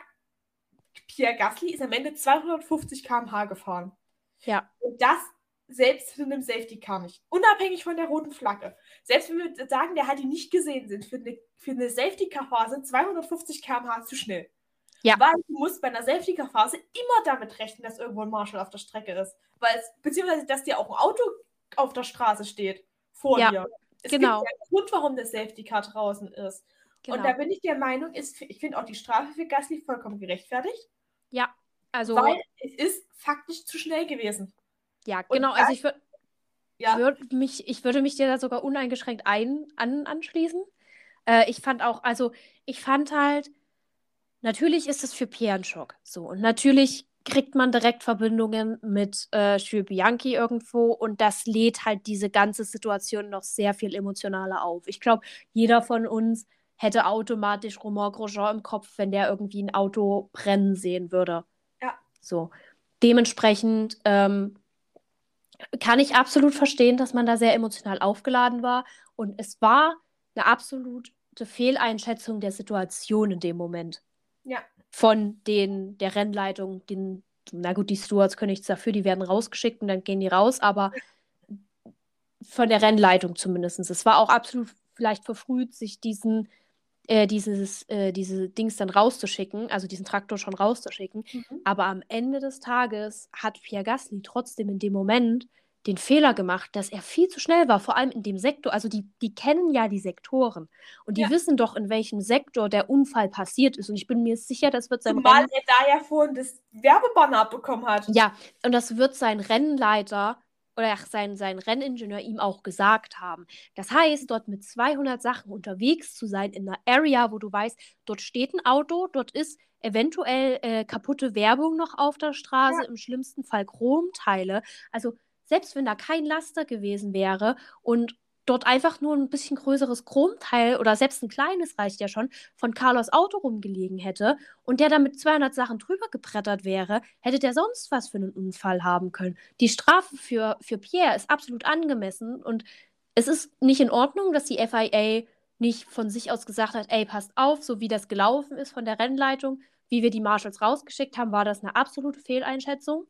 Pierre Gasly ist am Ende 250 km/h gefahren. Ja. Und das selbst für einen Safety Car nicht. Unabhängig von der roten Flagge. Selbst wenn wir sagen, der hat ihn nicht gesehen, sind für eine, für eine Safety Car Phase 250 km/h zu schnell. Ja. Weil du musst bei einer Safety Car Phase immer damit rechnen, dass irgendwo ein Marshall auf der Strecke ist. Weil es, beziehungsweise, dass dir auch ein Auto auf der Straße steht. Vor Ja, dir. Es genau. gibt ja einen Grund, warum der Safety Car draußen ist. Genau. Und da bin ich der Meinung, ist, ich finde auch die Strafe für Gasly vollkommen gerechtfertigt, also, weil es ist faktisch zu schnell gewesen. ja, genau. da- Also ich würde Ja, würd mich, ich würde mich dir da sogar uneingeschränkt ein, an, anschließen. Äh, ich fand auch, also ich fand halt, natürlich ist es für Pierre ein Schock. So, und natürlich kriegt man direkt Verbindungen mit äh, Jules Bianchi irgendwo und das lädt halt diese ganze Situation noch sehr viel emotionaler auf. Ich glaube, jeder von uns hätte automatisch Romain Grosjean im Kopf, wenn der irgendwie ein Auto brennen sehen würde. Ja. So. Dementsprechend ähm, kann ich absolut verstehen, dass man da sehr emotional aufgeladen war. Und es war eine absolute Fehleinschätzung der Situation in dem Moment. Ja. Von den, der Rennleitung, den, na gut, die Stewards können nichts dafür, die werden rausgeschickt und dann gehen die raus, aber von der Rennleitung zumindest. Es war auch absolut vielleicht verfrüht, sich diesen, äh, dieses, äh, diese Dings dann rauszuschicken, also diesen Traktor schon rauszuschicken. Mhm. Aber am Ende des Tages hat Pierre Gasly trotzdem in dem Moment den Fehler gemacht, dass er viel zu schnell war, vor allem in dem Sektor. Also die, die kennen ja die Sektoren und die Ja. wissen doch, in welchem Sektor der Unfall passiert ist. Und ich bin mir sicher, das wird sein Zumal Rennen, er da ja vorhin das Werbebanner abbekommen hat. ja, und das wird sein Rennleiter oder ach, sein, sein Renningenieur ihm auch gesagt haben. Das heißt, dort mit 200 Sachen unterwegs zu sein in einer Area, wo du weißt, dort steht ein Auto, dort ist eventuell äh, kaputte Werbung noch auf der Straße, im schlimmsten Fall Chromteile. Also selbst wenn da kein Laster gewesen wäre und dort einfach nur ein bisschen größeres Chromteil oder selbst ein kleines reicht ja schon, von Carlos Auto rumgelegen hätte und der dann mit 200 Sachen drüber gebrettert wäre, hätte der sonst was für einen Unfall haben können. Die Strafe für, für Pierre ist absolut angemessen und es ist nicht in Ordnung, dass die FIA nicht von sich aus gesagt hat, ey, passt auf, so wie das gelaufen ist von der Rennleitung, wie wir die Marshals rausgeschickt haben, war das eine absolute Fehleinschätzung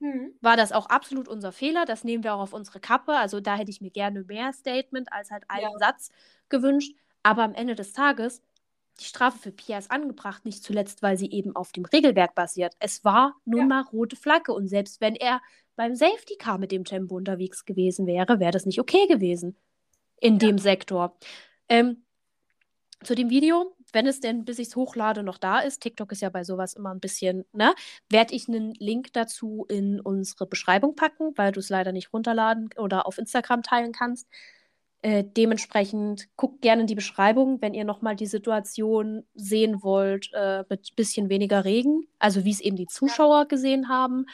Mhm. war das auch absolut unser Fehler. Das nehmen wir auch auf unsere Kappe. Also da hätte ich mir gerne mehr Statement als halt einen Ja. Satz gewünscht. Aber am Ende des Tages, die Strafe für Pierre ist angebracht, nicht zuletzt, weil sie eben auf dem Regelwerk basiert. Es war nun Ja. mal rote Flagge. Und selbst wenn er beim Safety Car mit dem Tempo unterwegs gewesen wäre, wäre das nicht okay gewesen in dem Sektor. Ähm, zu dem Video, wenn es denn, bis ich es hochlade, noch da ist, TikTok ist ja bei sowas immer ein bisschen, ne, werde ich einen Link dazu in unsere Beschreibung packen, weil du es leider nicht runterladen oder auf Instagram teilen kannst. Äh, dementsprechend guckt gerne in die Beschreibung, wenn ihr nochmal die Situation sehen wollt, äh, mit bisschen weniger Regen, also wie es eben die Zuschauer gesehen haben,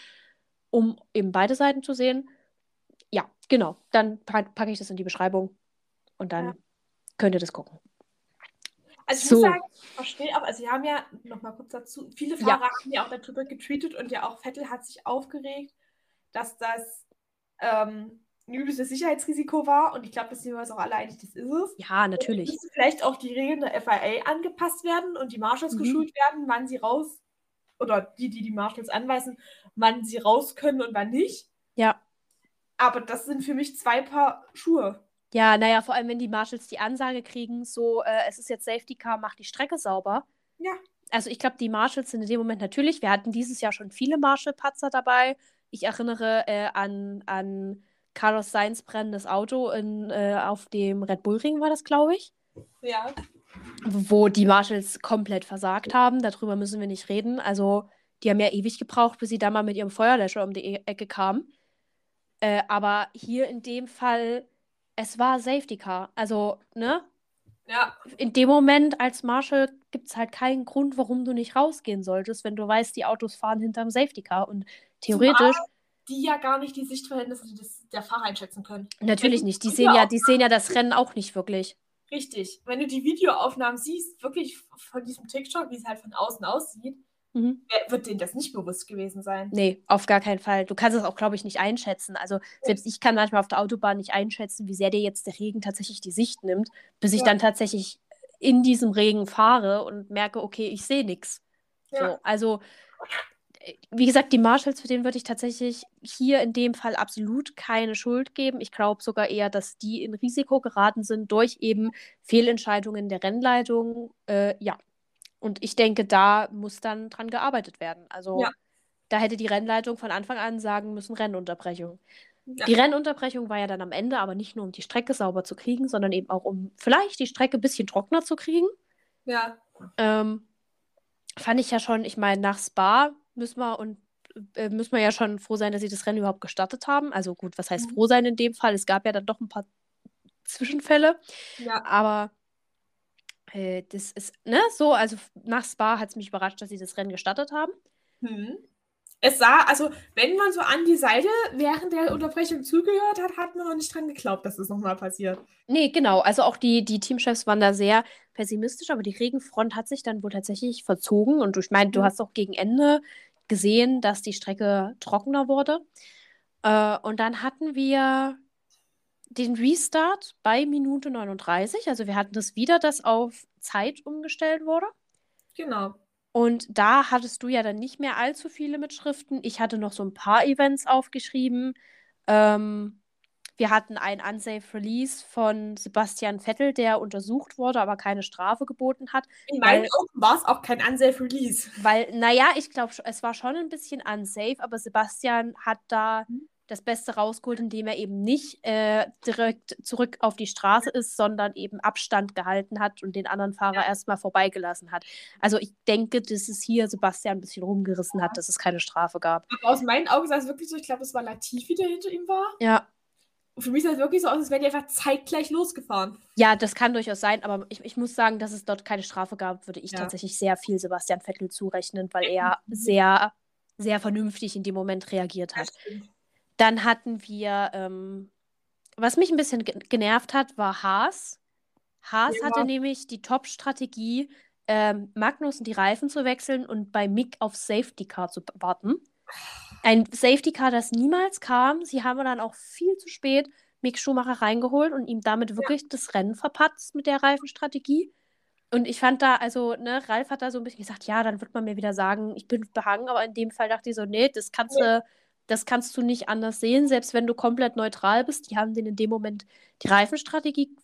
um eben beide Seiten zu sehen. Ja, genau. Dann pack, packe ich das in die Beschreibung und dann Ja. könnt ihr das gucken. Also ich So. muss sagen, ich verstehe auch, also wir haben ja, nochmal kurz dazu, viele Ja. Fahrer haben ja auch darüber getweetet und ja auch Vettel hat sich aufgeregt, dass das ähm, ein übles Sicherheitsrisiko war und ich glaube, das sind wir uns auch alle einig, das ist es. Ja, natürlich. Müssen vielleicht auch die Regeln der FIA angepasst werden und die Marshals Mhm. geschult werden, wann sie raus, oder die, die die Marshals anweisen, wann sie raus können und wann nicht. Ja. Aber das sind für mich zwei Paar Schuhe. Ja, naja, vor allem, wenn die Marshals die Ansage kriegen, so, äh, es ist jetzt Safety Car, mach die Strecke sauber. Ja. Also ich glaube, die Marshals sind in dem Moment natürlich, wir hatten dieses Jahr schon viele Marshall-Patzer dabei. Ich erinnere äh, an, an Carlos Sainz brennendes Auto in, äh, auf dem Red Bull Ring, war das, glaube ich. Ja. Wo die Marshals komplett versagt haben. Darüber müssen wir nicht reden. Also, die haben ja ewig gebraucht, bis sie da mal mit ihrem Feuerlöscher um die E- Ecke kamen. Äh, aber hier in dem Fall, es war Safety Car. Also, ne? Ja. In dem Moment als Marshal gibt es halt keinen Grund, warum du nicht rausgehen solltest, wenn du weißt, die Autos fahren hinterm Safety Car. Und theoretisch, Die ja gar nicht die Sichtverhältnisse des, der Fahrer einschätzen können. natürlich wenn nicht. Die sehen ja, die sehen ja das Rennen auch nicht wirklich. Richtig. Wenn du die Videoaufnahmen siehst, wirklich von diesem TikTok, wie es halt von außen aussieht, Mhm. wird denen das nicht bewusst gewesen sein. Nee, auf gar keinen Fall. Du kannst es auch, glaube ich, nicht einschätzen. Also selbst ich kann manchmal auf der Autobahn nicht einschätzen, wie sehr dir jetzt der Regen tatsächlich die Sicht nimmt, bis ich Ja. dann tatsächlich in diesem Regen fahre und merke, okay, ich sehe nichts. Ja. So, also, wie gesagt, die Marshalls, für den würde ich tatsächlich hier in dem Fall absolut keine Schuld geben. Ich glaube sogar eher, dass die in Risiko geraten sind durch eben Fehlentscheidungen der Rennleitung. Äh, ja. Und ich denke, da muss dann dran gearbeitet werden. Also, Ja. da hätte die Rennleitung von Anfang an sagen müssen, Rennunterbrechung. Ja. Die Rennunterbrechung war ja dann am Ende aber nicht nur, um die Strecke sauber zu kriegen, sondern eben auch, um vielleicht die Strecke ein bisschen trockener zu kriegen. Ja. Ähm, fand ich ja schon, ich meine, nach Spa müssen wir und äh, müssen wir ja schon froh sein, dass sie das Rennen überhaupt gestartet haben. Also gut, was heißt Mhm. froh sein in dem Fall? Es gab ja dann doch ein paar Zwischenfälle, Ja. aber äh, das ist, ne, so, also nach Spa hat es mich überrascht, dass sie das Rennen gestartet haben. Hm. Es sah, also wenn man so an die Seite während der Unterbrechung zugehört hat, hat man noch nicht dran geglaubt, dass das nochmal passiert. Nee, genau. Also auch die, die Teamchefs waren da sehr pessimistisch, aber die Regenfront hat sich dann wohl tatsächlich verzogen. Und ich meine, du Mhm. hast auch gegen Ende gesehen, dass die Strecke trockener wurde. Äh, und dann hatten wir den Restart bei Minute 39. Also wir hatten das wieder, das auf Zeit umgestellt wurde. Genau. Und da hattest du ja dann nicht mehr allzu viele Mitschriften. Ich hatte noch so ein paar Events aufgeschrieben. Ähm, wir hatten ein Unsafe Release von Sebastian Vettel, der untersucht wurde, aber keine Strafe geboten hat. In meinen Weil- Augen war es auch kein unsafe Release. Weil, naja, ich glaube, es war schon ein bisschen unsafe, aber Sebastian hat da Mhm. Das Beste rausgeholt, indem er eben nicht äh, direkt zurück auf die Straße ist, sondern eben Abstand gehalten hat und den anderen Fahrer erstmal vorbeigelassen hat. Also ich denke, dass es hier Sebastian ein bisschen rumgerissen hat, dass es keine Strafe gab. Aber aus meinen Augen sah es wirklich so, ich glaube, das war Latifi, der hinter ihm war. Ja, Und für mich sah es wirklich so aus, als wären die einfach zeitgleich losgefahren. ja, das kann durchaus sein, aber ich, ich muss sagen, dass es dort keine Strafe gab, würde ich Ja. tatsächlich sehr viel Sebastian Vettel zurechnen, weil er sehr, sehr vernünftig in dem Moment reagiert hat. Stimmt. Dann hatten wir, ähm, was mich ein bisschen ge genervt hat, war Haas. Haas Ja. hatte nämlich die Top-Strategie, ähm, Magnussen die Reifen zu wechseln und bei Mick auf Safety Car zu warten. Ein Safety Car, das niemals kam. Sie haben dann auch viel zu spät Mick Schumacher reingeholt und ihm damit wirklich das Rennen verpatzt mit der Reifenstrategie. Und ich fand da, also, ne, Ralf hat da so ein bisschen gesagt, ja, dann wird man mir wieder sagen, ich bin behangen, aber in dem Fall dachte ich so, nee, das kannst du, das kannst du nicht anders sehen, selbst wenn du komplett neutral bist. Die haben den in dem Moment die Reifenstrategie,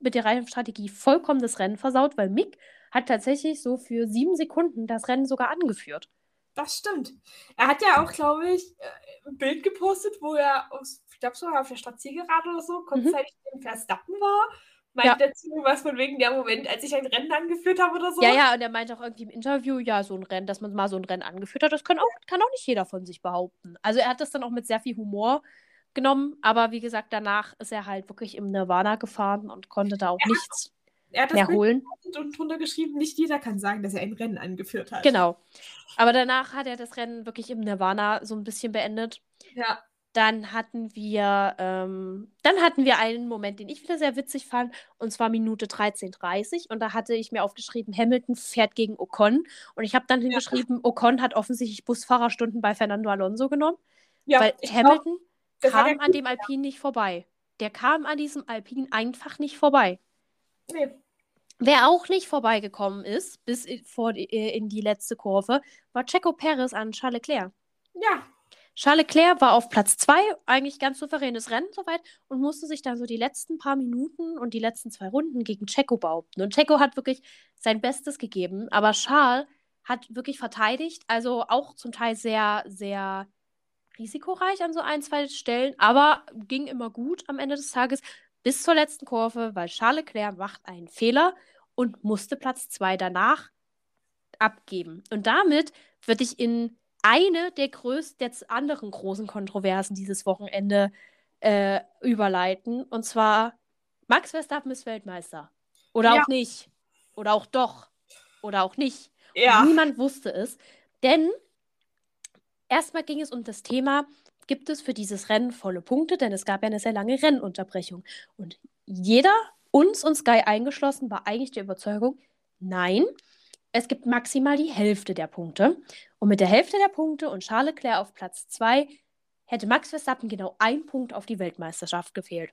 mit der Reifenstrategie vollkommen das Rennen versaut, weil Mick hat tatsächlich so für sieben Sekunden das Rennen sogar angeführt. Das stimmt. Er hat ja auch, glaube ich, äh, ein Bild gepostet, wo er, aus, ich glaube sogar auf der Stadtzielgerade oder so, kurzzeitig mhm. Verstappen war. Meinte Ja. dazu was von wegen der Moment, als ich ein Rennen angeführt habe oder so. Ja, ja, und er meinte auch irgendwie im Interview, ja, so ein Rennen, dass man mal so ein Rennen angeführt hat, das kann auch, kann auch nicht jeder von sich behaupten. Also er hat das dann auch mit sehr viel Humor genommen, aber wie gesagt, danach ist er halt wirklich im Nirvana gefahren und konnte da auch nichts Er hat das mehr holen. und drunter geschrieben, nicht jeder kann sagen, dass er ein Rennen angeführt hat. Genau. Aber danach hat er das Rennen wirklich im Nirvana so ein bisschen beendet. Ja. Dann hatten wir, ähm, dann hatten wir einen Moment, den ich wieder sehr witzig fand, und zwar Minute 13.30 und da hatte ich mir aufgeschrieben, Hamilton fährt gegen Ocon und ich habe dann hingeschrieben, Ocon hat offensichtlich Busfahrerstunden bei Fernando Alonso genommen, ja weil glaub, Hamilton hat kam an dem Alpin nicht vorbei. Der kam an diesem Alpin einfach nicht vorbei. nee. Wer auch nicht vorbeigekommen ist, bis in, vor die, äh, in die letzte Kurve, war Checo Perez an Charles Leclerc. Ja, Charles Leclerc war auf Platz 2, eigentlich ganz souveränes Rennen soweit und musste sich dann so die letzten paar Minuten und die letzten zwei Runden gegen Checo behaupten. Und Checo hat wirklich sein Bestes gegeben, aber Charles hat wirklich verteidigt, also auch zum Teil sehr, sehr risikoreich an so ein, zwei Stellen, aber ging immer gut am Ende des Tages bis zur letzten Kurve, weil Charles Leclerc macht einen Fehler und musste Platz 2 danach abgeben. Und damit würde ich in eine der größten, der anderen großen Kontroversen dieses Wochenende äh, überleiten. Und zwar, Max Verstappen ist Weltmeister. Oder Ja. auch nicht. Oder auch doch. Oder auch nicht. ja. Niemand wusste es. Denn erstmal ging es um das Thema, gibt es für dieses Rennen volle Punkte? Denn es gab ja eine sehr lange Rennunterbrechung. Und jeder, uns und Sky eingeschlossen, war eigentlich der Überzeugung, nein, es gibt maximal die Hälfte der Punkte. Und mit der Hälfte der Punkte und Charles Leclerc auf Platz 2 hätte Max Verstappen genau ein Punkt auf die Weltmeisterschaft gefehlt.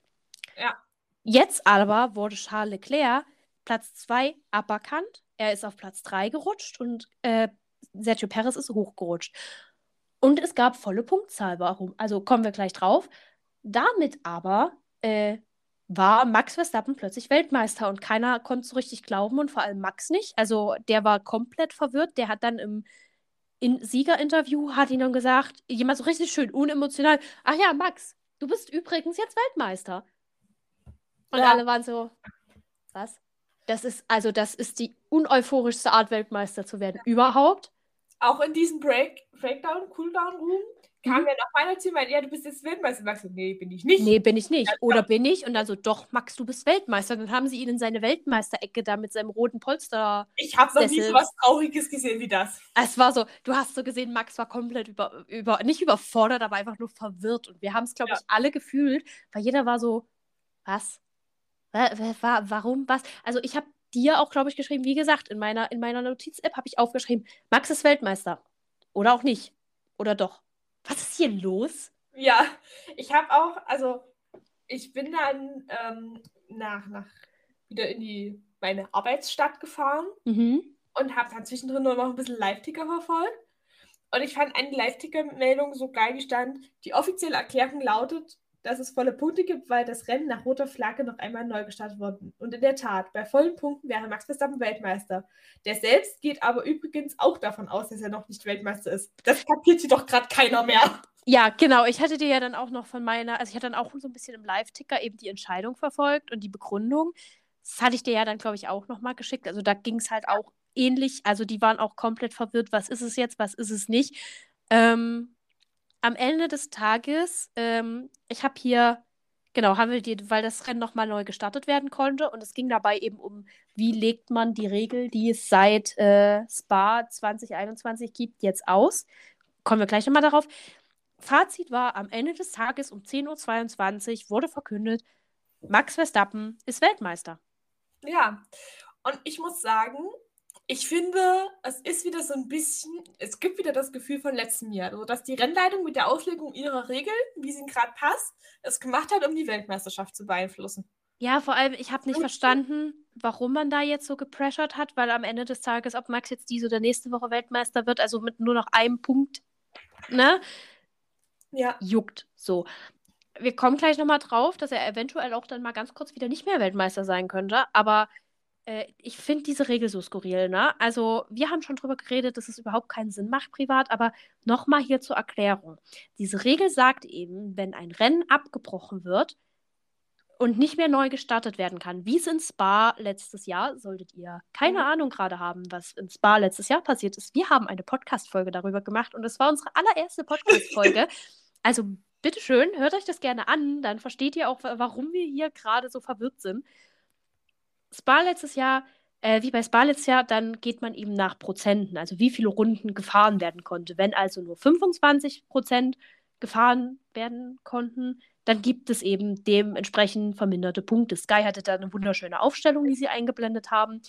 Ja. Jetzt aber wurde Charles Leclerc Platz 2 aberkannt. Er ist auf Platz 3 gerutscht und äh, Sergio Perez ist hochgerutscht. Und es gab volle Punktzahl. Warum? Also kommen wir gleich drauf. Damit aber äh, war Max Verstappen plötzlich Weltmeister und keiner konnte so richtig glauben und vor allem Max nicht. Also der war komplett verwirrt. Der hat dann im in Siegerinterview hat ihn dann gesagt, jemand so richtig schön unemotional, ach ja, Max, du bist übrigens jetzt Weltmeister. Und ja. alle waren so, was? Das ist, also das ist die uneuphorischste Art, Weltmeister zu werden überhaupt. Auch in diesem Break, Breakdown, Cooldown-Room kam mhm. ja noch einer zu ja, du bist jetzt Weltmeister. Max so, nee, bin ich nicht. Nee, bin ich nicht. Ja, Oder doch. bin ich? Und dann so, doch, Max, du bist Weltmeister. Dann haben sie ihn in seine Weltmeisterecke da mit seinem roten Polster. Ich habe noch nie so was Trauriges gesehen wie das. Es war so, du hast so gesehen, Max war komplett über, über nicht überfordert, aber einfach nur verwirrt. Und wir haben es, glaube ja. ich, alle gefühlt, weil jeder war so, was? Warum? Was? Also ich habe dir auch, glaube ich, geschrieben, wie gesagt, in meiner, in meiner Notiz-App habe ich aufgeschrieben, Max ist Weltmeister. Oder auch nicht. Oder doch. Was ist hier los? Ja, ich habe auch, also ich bin dann ähm, nach, nach wieder in die meine Arbeitsstadt gefahren mhm. und habe dann zwischendrin noch ein bisschen Live-Ticker verfolgt. Und ich fand eine Live-Ticker-Meldung so geil, die stand, die offizielle Erklärung lautet, dass es volle Punkte gibt, weil das Rennen nach roter Flagge noch einmal neu gestartet wurde. Und in der Tat, bei vollen Punkten wäre Max Verstappen Weltmeister. Der selbst geht aber übrigens auch davon aus, dass er noch nicht Weltmeister ist. Das kapiert hier doch gerade keiner mehr. Ja, genau. Ich hatte dir ja dann auch noch von meiner, also ich hatte dann auch so ein bisschen im Live-Ticker eben die Entscheidung verfolgt und die Begründung. Das hatte ich dir ja dann, glaube ich, auch nochmal geschickt. Also da ging es halt auch ähnlich. Also die waren auch komplett verwirrt, was ist es jetzt, was ist es nicht. Ähm, am Ende des Tages, ähm, ich habe hier, genau, haben wir die, weil das Rennen nochmal neu gestartet werden konnte und es ging dabei eben um, wie legt man die Regel, die es seit äh, Spa 2021 gibt, jetzt aus. Kommen wir gleich nochmal darauf. Fazit war, am Ende des Tages um 10.22 Uhr wurde verkündet, Max Verstappen ist Weltmeister. Ja, und ich muss sagen, ich finde, es ist wieder so ein bisschen, es gibt wieder das Gefühl von letztem Jahr, also dass die Rennleitung mit der Auslegung ihrer Regeln, wie sie gerade passt, es gemacht hat, um die Weltmeisterschaft zu beeinflussen. Ja, vor allem, ich habe nicht verstanden, warum man da jetzt so gepressured hat, weil am Ende des Tages, ob Max jetzt diese oder nächste Woche Weltmeister wird, also mit nur noch einem Punkt, ne? Ja. Juckt so. Wir kommen gleich nochmal drauf, dass er eventuell auch dann mal ganz kurz wieder nicht mehr Weltmeister sein könnte, aber äh, ich finde diese Regel so skurril, ne? Also, wir haben schon drüber geredet, dass es überhaupt keinen Sinn macht privat, aber nochmal hier zur Erklärung. Diese Regel sagt eben, wenn ein Rennen abgebrochen wird und nicht mehr neu gestartet werden kann, wie es in Spa letztes Jahr, solltet ihr keine mhm. Ahnung gerade haben, was in Spa letztes Jahr passiert ist. Wir haben eine Podcast-Folge darüber gemacht und es war unsere allererste Podcast-Folge. also, bitteschön, hört euch das gerne an, dann versteht ihr auch, warum wir hier gerade so verwirrt sind. Spa letztes Jahr, äh, wie bei Spa letztes Jahr, dann geht man eben nach Prozenten, also wie viele Runden gefahren werden konnte. Wenn also nur 25 Prozent gefahren werden konnten, dann gibt es eben dementsprechend verminderte Punkte. Sky hatte da eine wunderschöne Aufstellung, die sie eingeblendet haben.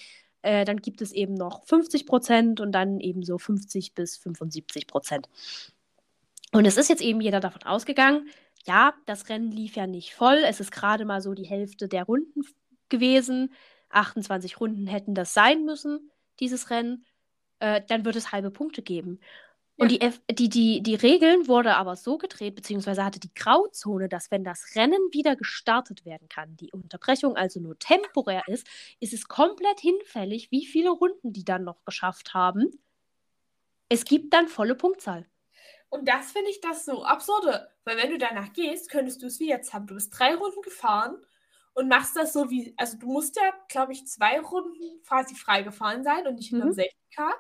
Äh, dann gibt es eben noch 50 Prozent und dann eben so 50 bis 75 Prozent. Und es ist jetzt eben jeder davon ausgegangen, ja, das Rennen lief ja nicht voll. Es ist gerade mal so die Hälfte der Runden gewesen. 28 Runden hätten das sein müssen, dieses Rennen. Äh, dann wird es halbe Punkte geben. Ja. Und die, F die, die, die Regeln wurde aber so gedreht, beziehungsweise hatte die Grauzone, dass wenn das Rennen wieder gestartet werden kann, die Unterbrechung also nur temporär ist, ist es komplett hinfällig, wie viele Runden die dann noch geschafft haben. Es gibt dann volle Punktzahl. Und das finde ich das so absurde, weil wenn du danach gehst, könntest du es wie jetzt haben. Du bist drei Runden gefahren und machst das so wie, also du musst ja, glaube ich, zwei Runden quasi frei gefahren sein und nicht in einem mhm. Safety Car.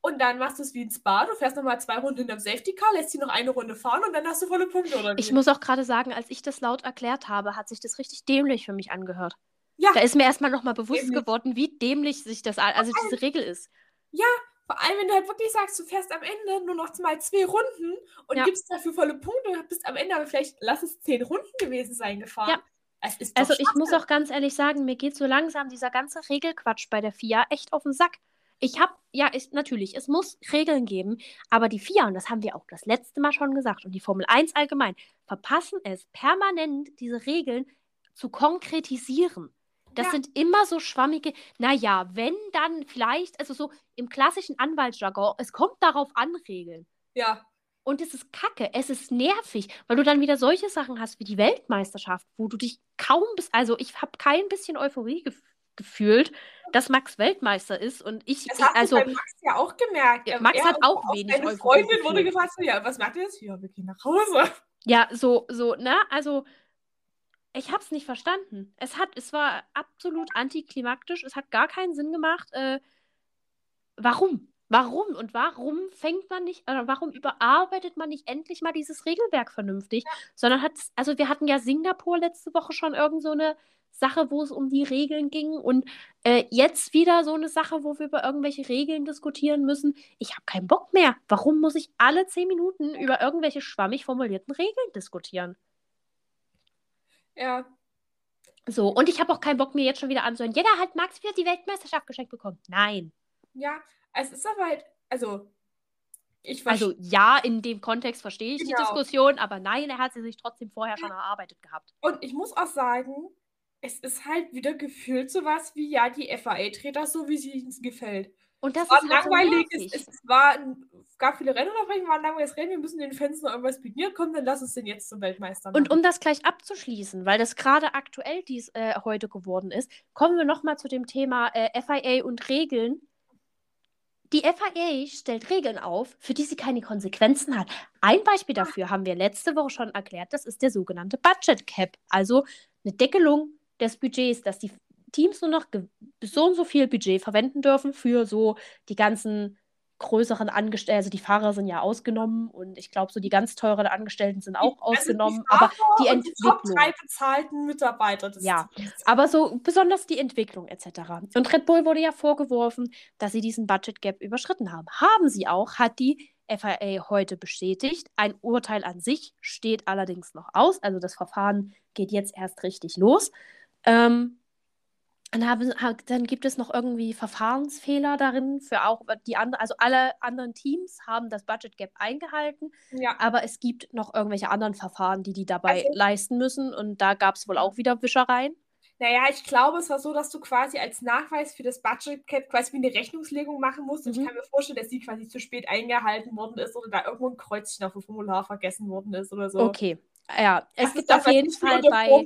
Und dann machst du es wie ein Spa, du fährst nochmal zwei Runden in einem Safety Car, lässt sie noch eine Runde fahren und dann hast du volle Punkte, oder wie? Ich muss auch gerade sagen, als ich das laut erklärt habe, hat sich das richtig dämlich für mich angehört. Ja. Da ist mir erstmal nochmal bewusst dämlich. geworden, wie dämlich sich das, also diese Regel ist. Ja, vor allem, wenn du halt wirklich sagst, du fährst am Ende nur noch mal zwei Runden und ja. gibst dafür volle Punkte und bist am Ende aber vielleicht, lass es zehn Runden gewesen sein, gefahren. Ja also ich muss auch ganz ehrlich sagen, mir geht so langsam dieser ganze Regelquatsch bei der FIA echt auf den Sack. ich habe, ja, ich, natürlich, es muss Regeln geben, aber die FIA, und das haben wir auch das letzte Mal schon gesagt, und die Formel 1 allgemein, verpassen es permanent, diese Regeln zu konkretisieren. Das Ja. sind immer so schwammige, naja, wenn dann vielleicht, also so im klassischen Anwaltsjargon, es kommt darauf an, Regeln. Ja. Und es ist kacke, es ist nervig, weil du dann wieder solche Sachen hast wie die Weltmeisterschaft, wo du dich kaum bis, also ich habe kein bisschen Euphorie gef gefühlt, dass Max Weltmeister ist und ich, Das ich hast also du bei Max ja auch gemerkt. Ja, Max er hat und auch wenig Euphorie Freundin wurde gefühlt. gefragt, so, ja, was macht ihr jetzt? Ja, wir gehen nach Hause. ja, so, so, ne, also ich habe es nicht verstanden. Es hat, es war absolut antiklimaktisch, es hat gar keinen Sinn gemacht. Äh, warum? Warum? Und warum fängt man nicht, oder warum überarbeitet man nicht endlich mal dieses Regelwerk vernünftig? Sondern hat, also wir hatten ja Singapur letzte Woche schon irgend so eine Sache, wo es um die Regeln ging und äh, jetzt wieder so eine Sache, wo wir über irgendwelche Regeln diskutieren müssen. Ich habe keinen Bock mehr. Warum muss ich alle zehn Minuten über irgendwelche schwammig formulierten Regeln diskutieren? Ja. So, und ich habe auch keinen Bock, mir jetzt schon wieder anzuhören. Jeder hat Max wieder die Weltmeisterschaft geschenkt bekommen. Nein. Ja, es ist aber halt, also, ich Also ja, in dem Kontext verstehe ich die Genau. Diskussion, aber nein, er hat sie sich trotzdem vorher schon erarbeitet gehabt. Und ich muss auch sagen, es ist halt wieder gefühlt sowas wie, ja, die FAA dreht das so, wie sie ihnen gefällt. Und das Es war ist halt so langweilig, es, es, war, gab viele Rennunterbrechungen, war ein langweiliges Rennen, wir müssen den Fans noch irgendwas bieten. Ja, komm, dann lass uns den jetzt zum Weltmeister machen. Und um das gleich abzuschließen, weil das gerade aktuell dies äh, heute geworden ist, kommen wir nochmal zu dem Thema äh, FIA und Regeln. Die FIA stellt Regeln auf, für die sie keine Konsequenzen hat. Ein Beispiel dafür haben wir letzte Woche schon erklärt, das ist der sogenannte Budget Cap, also eine Deckelung des Budgets, dass die Teams nur noch so und so viel Budget verwenden dürfen für so die ganzen größeren Angestellten, also die Fahrer sind ja ausgenommen und ich glaube, so die ganz teuren Angestellten sind auch die ausgenommen, Fahrer aber die und die Top Entwicklung. drei bezahlten Mitarbeiter des Ja. Aber so besonders die Entwicklung etc. Und Red Bull wurde ja vorgeworfen, dass sie diesen Budget Gap überschritten haben. Haben sie auch, hat die FIA heute bestätigt. Ein Urteil an sich steht allerdings noch aus. Also das Verfahren geht jetzt erst richtig los. Ähm, dann, haben, ha- dann gibt es noch irgendwie Verfahrensfehler darin für auch die anderen, also alle anderen Teams haben das Budget Gap eingehalten, Ja. aber es gibt noch irgendwelche anderen Verfahren, die die dabei Also- leisten müssen und da gab es wohl auch wieder Wischereien. Naja, ich glaube, es war so, dass du quasi als Nachweis für das Budget Cap quasi wie eine Rechnungslegung machen musst. Und Mhm. ich kann mir vorstellen, dass die quasi zu spät eingehalten worden ist oder da irgendwo ein Kreuzchen auf dem Formular vergessen worden ist oder so. Okay. Ja, es gibt auf jeden Fall bei,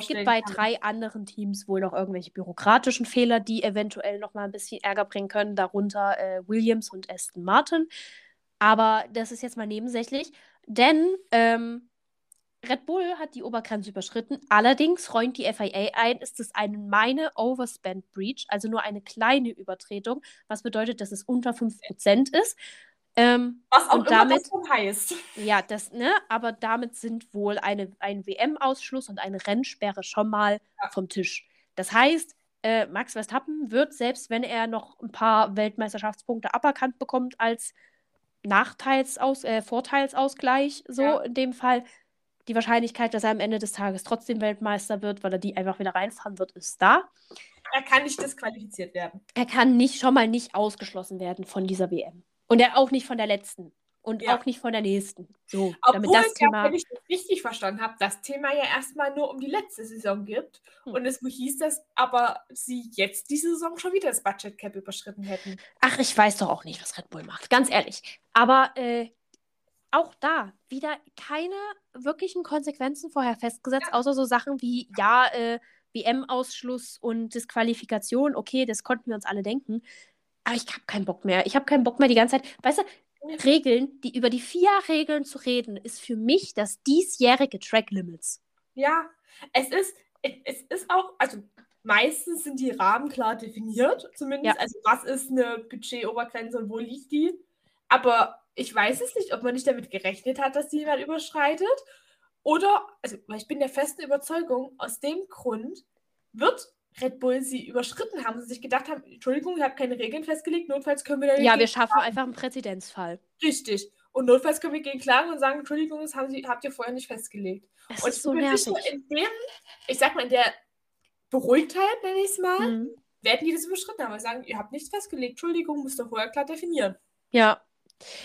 es gibt bei kann. drei anderen Teams wohl noch irgendwelche bürokratischen Fehler, die eventuell noch mal ein bisschen Ärger bringen können, darunter äh, Williams und Aston Martin. Aber das ist jetzt mal nebensächlich, denn ähm, Red Bull hat die Obergrenze überschritten. Allerdings räumt die FIA ein, ist es eine meine Overspend Breach, also nur eine kleine Übertretung, was bedeutet, dass es unter 5% ist. Ähm, Was auch und immer damit- das heißt. ja, das, ne, aber damit sind wohl eine, ein WM-Ausschluss und eine Rennsperre schon mal Ja. vom Tisch. Das heißt, äh, Max Verstappen wird, selbst wenn er noch ein paar Weltmeisterschaftspunkte aberkannt bekommt, als Nachteilsaus äh, Vorteilsausgleich, so Ja. in dem Fall, die Wahrscheinlichkeit, dass er am Ende des Tages trotzdem Weltmeister wird, weil er die einfach wieder reinfahren wird, ist da. Er kann nicht disqualifiziert werden. Er kann nicht schon mal nicht ausgeschlossen werden von dieser WM. Und er auch nicht von der letzten. Und Ja. auch nicht von der nächsten. So, damit Obwohl das es ja, Thema. wenn ich das richtig verstanden habe, das Thema ja erstmal nur um die letzte Saison gibt. Hm. Und es hieß, dass aber sie jetzt diese Saison schon wieder das Budget Cap überschritten hätten. Ach, ich weiß doch auch nicht, was Red Bull macht, ganz ehrlich. Aber äh, auch da wieder keine wirklichen Konsequenzen vorher festgesetzt, außer so Sachen wie, ja, äh, WM-Ausschluss und Disqualifikation. Okay, das konnten wir uns alle denken. Aber ich habe keinen Bock mehr. Ich habe keinen Bock mehr die ganze Zeit. Weißt du, Regeln, die über die vier Regeln zu reden, ist für mich das diesjährige Track Limits. Ja, es ist, es ist auch, also meistens sind die Rahmen klar definiert, zumindest. Ja. Also was ist eine Budgetobergrenze und wo liegt die? Aber ich weiß es nicht, ob man nicht damit gerechnet hat, dass die jemand überschreitet. Oder, also ich bin der festen Überzeugung, aus dem Grund wird Red Bull sie überschritten haben, sie sich gedacht haben, Entschuldigung, ihr habt keine Regeln festgelegt, notfalls können wir da Ja, wir schaffen einfach einen Präzedenzfall. Richtig. Und notfalls können wir gegen klagen und sagen, Entschuldigung, das haben sie, habt ihr vorher nicht festgelegt. Es Und ist so ich nervig. in dem, ich sag mal, in der Beruhigtheit, nenne ich es mal, Mhm. werden die das überschritten haben. Wir sagen, ihr habt nichts festgelegt, Entschuldigung, müsst ihr vorher klar definieren. Ja.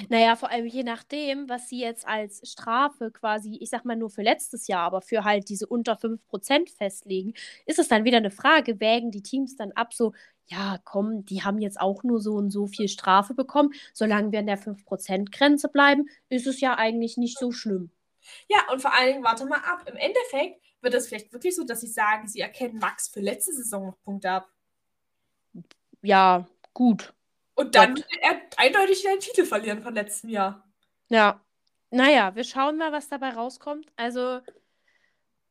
Naja, vor allem je nachdem, was sie jetzt als Strafe quasi, ich sag mal nur für letztes Jahr, aber für halt diese unter 5% festlegen, ist es dann wieder eine Frage, wägen die Teams dann ab, so, ja, komm, die haben jetzt auch nur so und so viel Strafe bekommen, solange wir an der 5%-Grenze bleiben, ist es ja eigentlich nicht so schlimm. Ja, und vor allen Dingen, warte mal ab, im Endeffekt wird es vielleicht wirklich so, dass sie sagen, sie erkennen Max für letzte Saison noch Punkte ab. Ja, gut. Und dann wird er eindeutig den Titel verlieren von letztem Jahr. Ja. Naja, wir schauen mal, was dabei rauskommt. Also,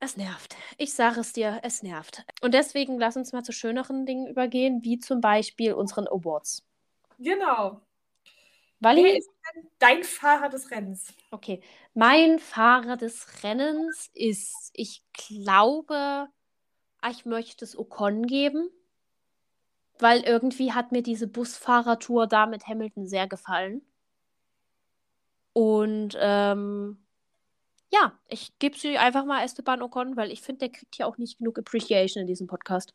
es nervt. Ich sage es dir, es nervt. Und deswegen lass uns mal zu schöneren Dingen übergehen, wie zum Beispiel unseren Awards. Genau. Wally? Wer ist denn dein Fahrer des Rennens? Okay. Mein Fahrer des Rennens ist, ich glaube, ich möchte es Ocon geben weil irgendwie hat mir diese Busfahrertour da mit Hamilton sehr gefallen. Und ähm, ja, ich gebe sie einfach mal Esteban Ocon, weil ich finde, der kriegt hier auch nicht genug Appreciation in diesem Podcast.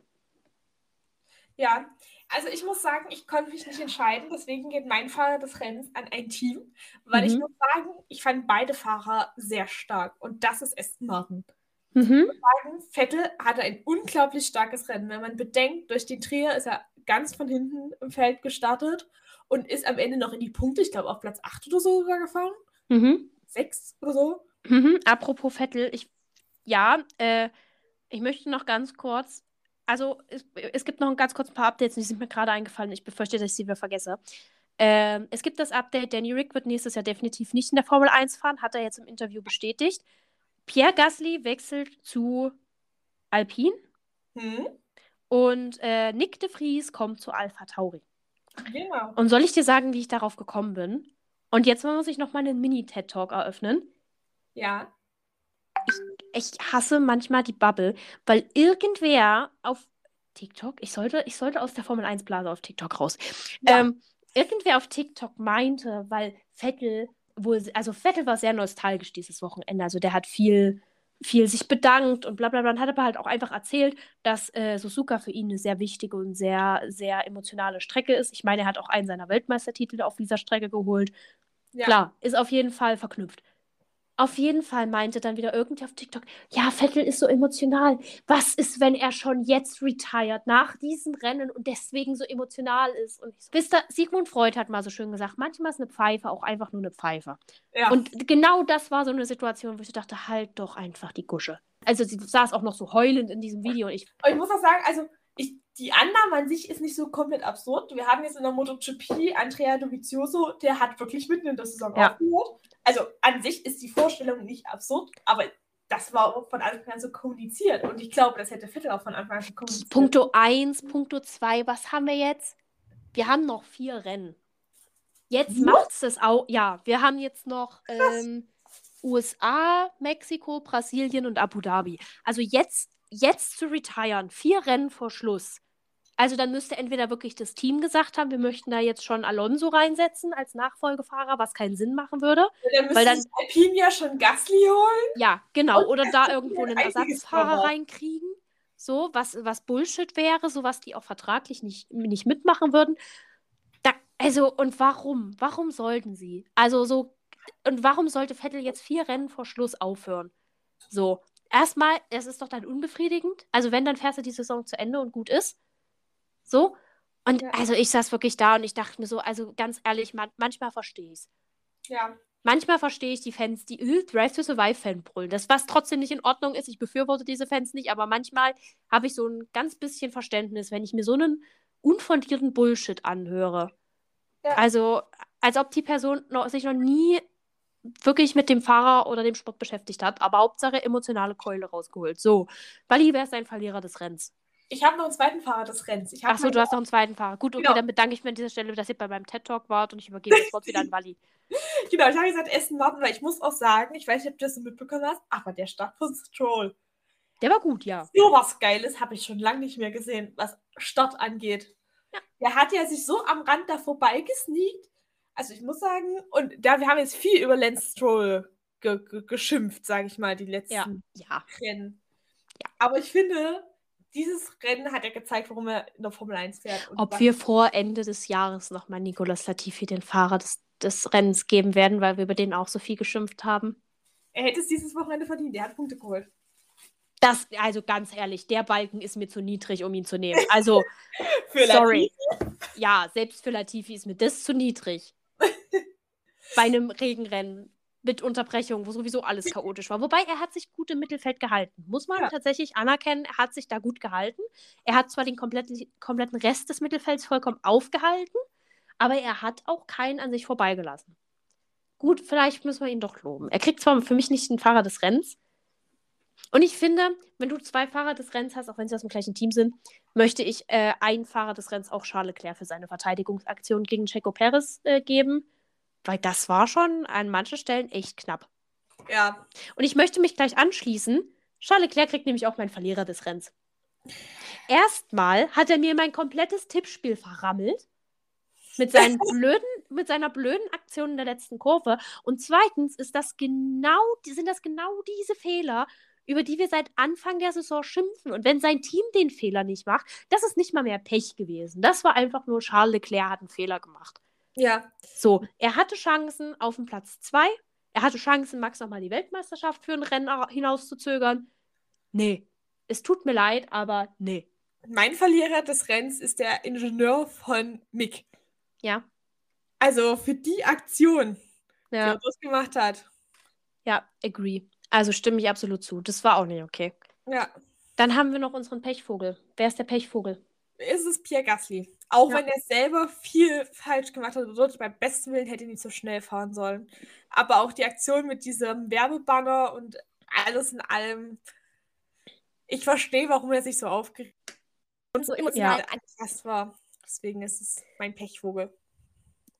Ja, also ich muss sagen, ich konnte mich nicht entscheiden, deswegen geht mein Fahrer des Rennens an ein Team, weil mhm. ich muss sagen, ich fand beide Fahrer sehr stark und das ist Aston Martin. Mhm. Ich muss sagen, Vettel hatte ein unglaublich starkes Rennen. Wenn man bedenkt, durch den Trier ist er ganz von hinten im Feld gestartet und ist am Ende noch in die Punkte, ich glaube auf Platz 8 oder so sogar gefahren. Mhm. 6 oder so. Mhm. Apropos Vettel, ich, ja, äh, ich möchte noch ganz kurz, also es, es gibt noch ein ganz kurz ein paar Updates, die sind mir gerade eingefallen. Ich befürchte, dass ich sie wieder vergesse. Ähm, es gibt das Update, Danny Rick wird nächstes Jahr definitiv nicht in der Formel 1 fahren, hat er jetzt im Interview bestätigt. Pierre Gasly wechselt zu Alpine. Hm. Und äh, Nick de Vries kommt zu Alpha Tauri. Genau. Und soll ich dir sagen, wie ich darauf gekommen bin? Und jetzt muss ich noch mal einen Mini-TED-Talk eröffnen. Ja. Ich, ich hasse manchmal die Bubble, weil irgendwer auf TikTok, ich sollte, ich sollte aus der Formel 1 Blase auf TikTok raus. Ja. Ähm, irgendwer auf TikTok meinte, weil Vettel wohl, also Vettel war sehr nostalgisch dieses Wochenende. Also der hat viel viel sich bedankt und bla bla bla. Und hat aber halt auch einfach erzählt, dass äh, Suzuka für ihn eine sehr wichtige und sehr, sehr emotionale Strecke ist. Ich meine, er hat auch einen seiner Weltmeistertitel auf dieser Strecke geholt. Ja. Klar, ist auf jeden Fall verknüpft. Auf jeden Fall meinte dann wieder irgendwer auf TikTok, ja, Vettel ist so emotional. Was ist, wenn er schon jetzt retired nach diesem Rennen und deswegen so emotional ist? Und so, wisst ihr, Sigmund Freud hat mal so schön gesagt, manchmal ist eine Pfeife auch einfach nur eine Pfeife. Ja. Und genau das war so eine Situation, wo ich dachte, halt doch einfach die Gusche. Also sie saß auch noch so heulend in diesem Video und ich. Ich muss auch sagen, also die Annahme an sich ist nicht so komplett absurd. Wir haben jetzt in der MotoGP Andrea Dovizioso, der hat wirklich mitten in der Saison ja. aufgehört also an sich ist die Vorstellung nicht absurd, aber das war von Anfang an so kommuniziert. Und ich glaube, das hätte Vettel auch von Anfang an so kommuniziert. Punkto 1, Punkto 2, was haben wir jetzt? Wir haben noch vier Rennen. Jetzt macht es das auch. Ja, wir haben jetzt noch ähm, USA, Mexiko, Brasilien und Abu Dhabi. Also jetzt, jetzt zu retiren, vier Rennen vor Schluss. Also dann müsste entweder wirklich das Team gesagt haben, wir möchten da jetzt schon Alonso reinsetzen als Nachfolgefahrer, was keinen Sinn machen würde. Ja, dann weil dann Alpine ja schon Gasly holen. Ja, genau. Oder da irgendwo einen Ersatzfahrer reinkriegen. So, was, was Bullshit wäre, so was die auch vertraglich nicht, nicht mitmachen würden. Da, also, und warum? Warum sollten sie? Also so, und warum sollte Vettel jetzt vier Rennen vor Schluss aufhören? So, erstmal, es ist doch dann unbefriedigend. Also wenn, dann fährst du die Saison zu Ende und gut ist. So. Und ja. also ich saß wirklich da und ich dachte mir so, also ganz ehrlich, man, manchmal verstehe ich es. Ja. Manchmal verstehe ich die Fans, die äh, Drive to Survive Fan brüllen. Das, was trotzdem nicht in Ordnung ist. Ich befürworte diese Fans nicht, aber manchmal habe ich so ein ganz bisschen Verständnis, wenn ich mir so einen unfundierten Bullshit anhöre. Ja. Also, als ob die Person noch, sich noch nie wirklich mit dem Fahrer oder dem Sport beschäftigt hat, aber Hauptsache emotionale Keule rausgeholt. So, Bali wäre ein Verlierer des Rennens. Ich habe noch einen zweiten Fahrer des Rennens. Achso, du hast noch einen zweiten Fahrer. Gut, okay, genau. dann bedanke ich mich an dieser Stelle, dass ihr bei meinem TED-Talk wart und ich übergebe das Wort wieder an Wally. genau, ich habe gesagt, Essen warten, weil ich muss auch sagen, ich weiß nicht, ob du das so mitbekommen hast, aber der Start von Stroll. Der war gut, ja. So was Geiles habe ich schon lange nicht mehr gesehen, was Start angeht. Ja. Der hat ja sich so am Rand da vorbeigesneakt. Also ich muss sagen, und da wir haben jetzt viel über Lance Stroll ge ge geschimpft, sage ich mal, die letzten ja. Ja. Rennen. Ja. Aber ich finde, dieses Rennen hat er gezeigt, warum er in der Formel 1 fährt. Ob wir vor Ende des Jahres nochmal Nicolas Latifi den Fahrer des, des Rennens geben werden, weil wir über den auch so viel geschimpft haben. Er hätte es dieses Wochenende verdient. Er hat Punkte geholt. Das, also ganz ehrlich, der Balken ist mir zu niedrig, um ihn zu nehmen. Also, sorry. Latifi? Ja, selbst für Latifi ist mir das zu niedrig. Bei einem Regenrennen mit Unterbrechung, wo sowieso alles chaotisch war. Wobei er hat sich gut im Mittelfeld gehalten. Muss man ja. tatsächlich anerkennen, er hat sich da gut gehalten. Er hat zwar den kompletten, kompletten Rest des Mittelfelds vollkommen aufgehalten, aber er hat auch keinen an sich vorbeigelassen. Gut, vielleicht müssen wir ihn doch loben. Er kriegt zwar für mich nicht den Fahrer des Rennens. Und ich finde, wenn du zwei Fahrer des Rennens hast, auch wenn sie aus dem gleichen Team sind, möchte ich äh, einen Fahrer des Rennens auch Charles Leclerc für seine Verteidigungsaktion gegen Checo Perez äh, geben weil das war schon an manchen Stellen echt knapp. Ja. Und ich möchte mich gleich anschließen. Charles Leclerc kriegt nämlich auch meinen Verlierer des Rennens. Erstmal hat er mir mein komplettes Tippspiel verrammelt. Mit, seinen blöden, mit seiner blöden Aktion in der letzten Kurve. Und zweitens ist das genau, sind das genau diese Fehler, über die wir seit Anfang der Saison schimpfen. Und wenn sein Team den Fehler nicht macht, das ist nicht mal mehr Pech gewesen. Das war einfach nur Charles Leclerc hat einen Fehler gemacht. Ja. So, er hatte Chancen auf den Platz 2. Er hatte Chancen, Max nochmal die Weltmeisterschaft für ein Rennen hinauszuzögern. Nee. Es tut mir leid, aber nee. Mein Verlierer des Rennens ist der Ingenieur von Mick. Ja. Also für die Aktion, ja. die er das gemacht hat. Ja, agree. Also stimme ich absolut zu. Das war auch nicht okay. Ja. Dann haben wir noch unseren Pechvogel. Wer ist der Pechvogel? Ist es Pierre Gasly. Auch ja. wenn er selber viel falsch gemacht hat, wirklich beim besten Willen hätte er nicht so schnell fahren sollen. Aber auch die Aktion mit diesem Werbebanner und alles in allem. Ich verstehe, warum er sich so aufgeregt und so emotional ja. angepasst war. Deswegen ist es mein Pechvogel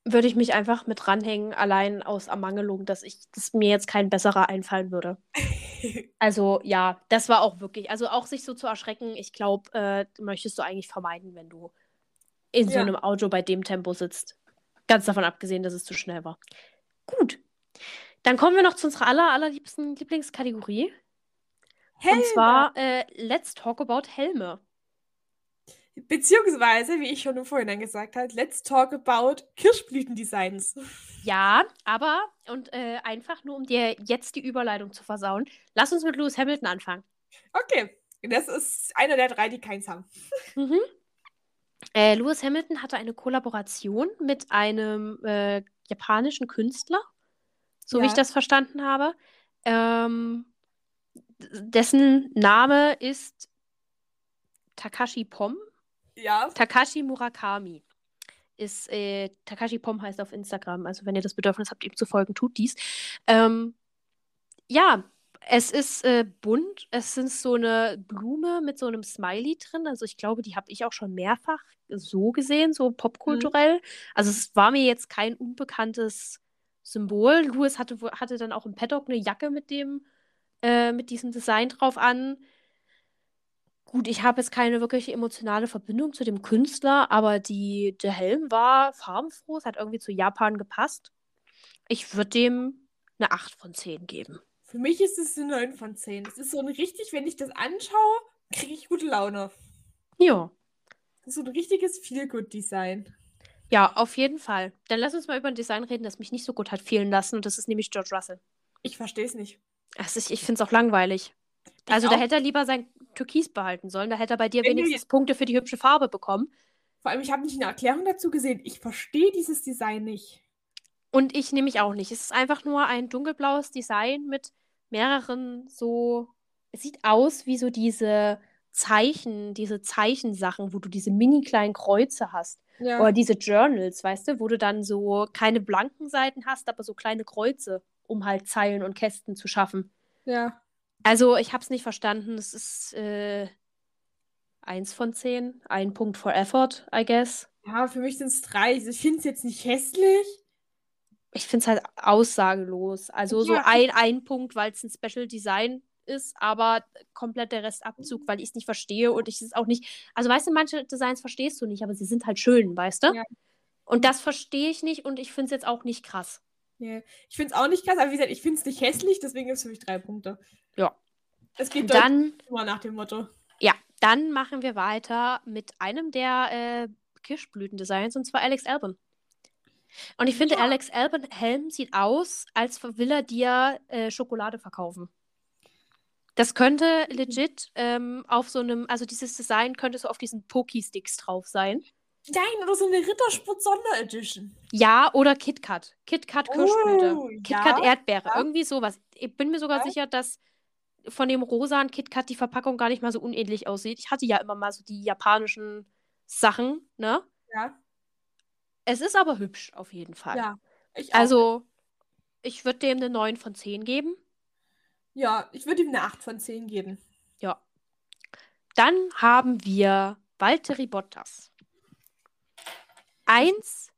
würde ich mich einfach mit dranhängen, allein aus Ermangelung, dass ich, dass mir jetzt kein besserer einfallen würde. also ja, das war auch wirklich, also auch sich so zu erschrecken, ich glaube, äh, möchtest du eigentlich vermeiden, wenn du in ja. so einem Auto bei dem Tempo sitzt. Ganz davon abgesehen, dass es zu schnell war. Gut. Dann kommen wir noch zu unserer aller, allerliebsten Lieblingskategorie. Helme. Und zwar äh, Let's Talk About Helme. Beziehungsweise, wie ich schon im Vorhinein gesagt habe, let's talk about Kirschblütendesigns. Ja, aber, und äh, einfach nur, um dir jetzt die Überleitung zu versauen, lass uns mit Lewis Hamilton anfangen. Okay, das ist einer der drei, die keins haben. Mhm. Äh, Lewis Hamilton hatte eine Kollaboration mit einem äh, japanischen Künstler, so ja. wie ich das verstanden habe. Ähm, dessen Name ist Takashi Pom. Ja. Takashi Murakami ist, äh, Takashi Pom heißt auf Instagram. Also wenn ihr das Bedürfnis habt, ihm zu folgen, tut dies. Ähm, ja, es ist äh, bunt. Es sind so eine Blume mit so einem Smiley drin. Also ich glaube, die habe ich auch schon mehrfach so gesehen, so popkulturell. Mhm. Also es war mir jetzt kein unbekanntes Symbol. Louis hatte, hatte dann auch im Paddock eine Jacke mit dem, äh, mit diesem Design drauf an. Gut, ich habe jetzt keine wirklich emotionale Verbindung zu dem Künstler, aber die, der Helm war farbenfroh, es hat irgendwie zu Japan gepasst. Ich würde dem eine 8 von 10 geben. Für mich ist es eine 9 von 10. Es ist so ein richtig, wenn ich das anschaue, kriege ich gute Laune. Ja. Das ist so ein richtiges Feel-Good-Design. Ja, auf jeden Fall. Dann lass uns mal über ein Design reden, das mich nicht so gut hat fehlen lassen. Und das ist nämlich George Russell. Ich verstehe es nicht. Also ich ich finde es auch langweilig. Ich also auch. da hätte er lieber sein Türkis behalten sollen. Da hätte er bei dir Wenn wenigstens Punkte für die hübsche Farbe bekommen. Vor allem, ich habe nicht eine Erklärung dazu gesehen. Ich verstehe dieses Design nicht. Und ich nehme mich auch nicht. Es ist einfach nur ein dunkelblaues Design mit mehreren so. Es sieht aus wie so diese Zeichen, diese Zeichensachen, wo du diese mini kleinen Kreuze hast. Ja. Oder diese Journals, weißt du, wo du dann so keine blanken Seiten hast, aber so kleine Kreuze, um halt Zeilen und Kästen zu schaffen. Ja. Also, ich habe es nicht verstanden. Es ist äh, eins von zehn. Ein Punkt for effort, I guess. Ja, für mich sind es drei. Ich finde es jetzt nicht hässlich. Ich finde es halt aussagelos. Also ja. so ein, ein Punkt, weil es ein Special Design ist, aber komplett der Rest Abzug, weil ich es nicht verstehe und ich es auch nicht. Also weißt du, manche Designs verstehst du nicht, aber sie sind halt schön, weißt du? Ja. Und das verstehe ich nicht und ich finde es jetzt auch nicht krass. Ja. Ich finde es auch nicht krass, aber wie gesagt, ich finde es nicht hässlich, deswegen gibt es für mich drei Punkte. Ja. Es geht dann immer nach dem Motto. Ja, Dann machen wir weiter mit einem der äh, Kirschblütendesigns, und zwar Alex Albon. Und ich finde, Ja. Alex Albon Helm sieht aus, als will er dir äh, Schokolade verkaufen. Das könnte legit ähm, auf so einem, also dieses Design könnte so auf diesen Poki-Sticks drauf sein. Nein, oder so eine Rittersport Sonderedition. Ja, oder KitKat. KitKat Kirschblüte. Oh, KitKat ja, Erdbeere. ja. Irgendwie sowas. Ich bin mir sogar Ja. sicher, dass von dem rosanen KitKat die Verpackung gar nicht mal so unähnlich aussieht. Ich hatte ja immer mal so die japanischen Sachen, ne? Ja, Es ist aber hübsch, auf jeden Fall. ja. Ich auch. Also, ich würde dem eine 9 von 10 geben. ja, ich würde ihm eine 8 von 10 geben. Ja. Dann haben wir Valtteri Bottas. Eins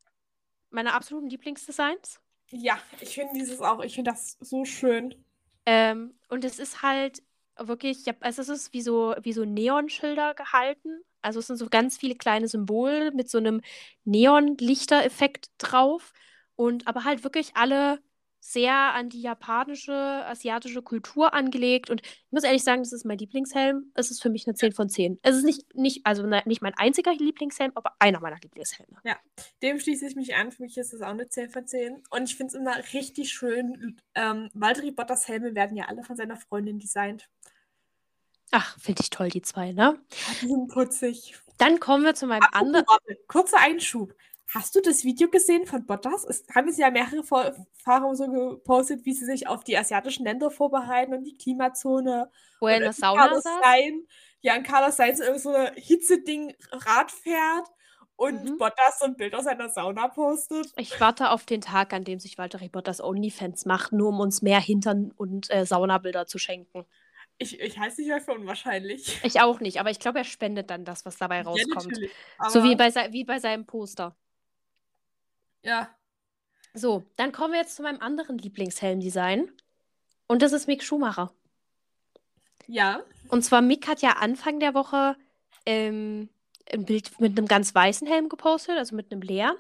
meiner absoluten Lieblingsdesigns. Ja, ich finde dieses auch, ich finde das so schön. Ähm, und es ist halt wirklich, ja, also es ist wie so, wie so Neonschilder gehalten. Also es sind so ganz viele kleine Symbole mit so einem Neonlichtereffekt drauf. Und aber halt wirklich alle sehr an die japanische, asiatische Kultur angelegt. Und ich muss ehrlich sagen, das ist mein Lieblingshelm. Es ist für mich eine 10 von 10. Es ist nicht, nicht, also ne- nicht mein einziger Lieblingshelm, aber einer meiner Lieblingshelme. Dem schließe ich mich an. Für mich ist das auch eine 10 von 10. Und ich finde es immer richtig schön. Ähm, Valtteri Bottas Helme werden ja alle von seiner Freundin designt. Ach, finde ich toll, die zwei, ne? Ja, die sind putzig. Dann kommen wir zu meinem anderen. kurzer Einschub. Hast du das Video gesehen von Bottas? Es haben es ja mehrere Fahrer so gepostet, wie sie sich auf die asiatischen Länder vorbereiten und die Klimazone. Wo er in der Sauna Carlos saß. Sainz, ja, und Carlos Sainz irgend so ein Hitzeding Rad fährt und Mhm. Bottas so ein Bild aus seiner Sauna postet. Ich warte auf den Tag, an dem sich Walter Bottas OnlyFans macht, nur um uns mehr Hintern und äh, Saunabilder zu schenken. Ich, ich halte es nicht mehr für unwahrscheinlich. Ich auch nicht, aber ich glaube, er spendet dann das, was dabei Ja, rauskommt. natürlich. so wie bei, wie bei seinem Poster. Ja. So, dann kommen wir jetzt zu meinem anderen Lieblingshelmdesign. Und das ist Mick Schumacher. Ja. Und zwar Mick hat ja Anfang der Woche ähm, ein Bild mit einem ganz weißen Helm gepostet, also mit einem leeren.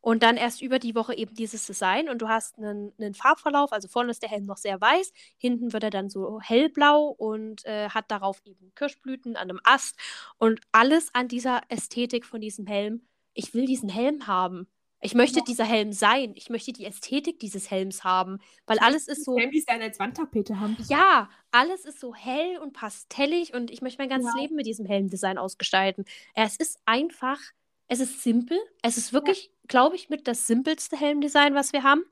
Und dann erst über die Woche eben dieses Design und du hast einen, einen Farbverlauf, also vorne ist der Helm noch sehr weiß, hinten wird er dann so hellblau und äh, hat darauf eben Kirschblüten an einem Ast und alles an dieser Ästhetik von diesem Helm. Ich will diesen Helm haben. Ich möchte Ja. dieser Helm sein. Ich möchte die Ästhetik dieses Helms haben, weil alles ist so. Helm, die als Wandtapete haben. Ja, alles ist so hell und pastellig und ich möchte mein ganzes Ja. Leben mit diesem Helmdesign ausgestalten. Es ist einfach, es ist simpel. Es ist wirklich, glaube ich, mit das simpelste Helmdesign, was wir haben.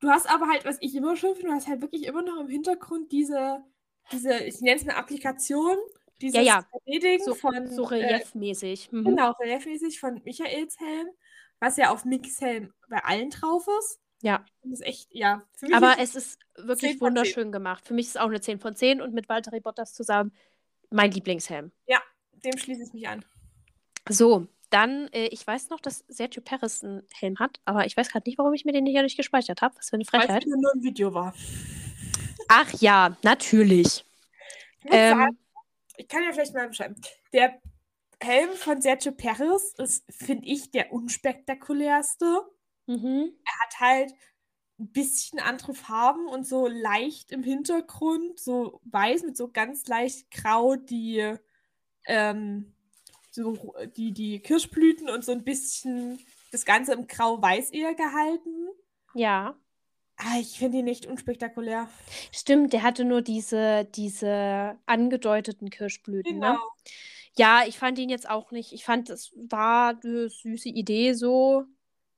Du hast aber halt, was ich immer schön finde, du hast halt wirklich immer noch im Hintergrund diese, diese ich nenne es eine Applikation, dieses ja. 3D-Ding So, von so äh, reliefmäßig. Mhm. Genau, reliefmäßig von Michaels Helm, was ja auf Mix Helm bei allen drauf ist. Ja. Das ist echt, ja. Aber es ist 10 wirklich wunderschön gemacht. Für mich ist es auch eine 10 von 10 und mit Walter Bottas zusammen mein Lieblingshelm. dem schließe ich mich an. So, dann, äh, ich weiß noch, dass Sergio Perez einen Helm hat, aber ich weiß gerade nicht, warum ich mir den hier nicht gespeichert habe. Was für eine Weil Frechheit. es nur ein Video war. Ach ja, natürlich. Ich, Ähm, sagen, ich kann ja vielleicht mal beschreiben. Der Helm von Sergio Perez ist, finde ich, der unspektakulärste. Mhm. hat halt ein bisschen andere Farben und so leicht im Hintergrund, so weiß mit so ganz leicht grau die, ähm, so die, die Kirschblüten und so ein bisschen das Ganze im Grau-Weiß eher gehalten. Ja. Ah, ich finde ihn nicht unspektakulär. Stimmt, der hatte nur diese, diese angedeuteten Kirschblüten, ne? Ja, ich fand ihn jetzt auch nicht. Ich fand, es war eine süße Idee so.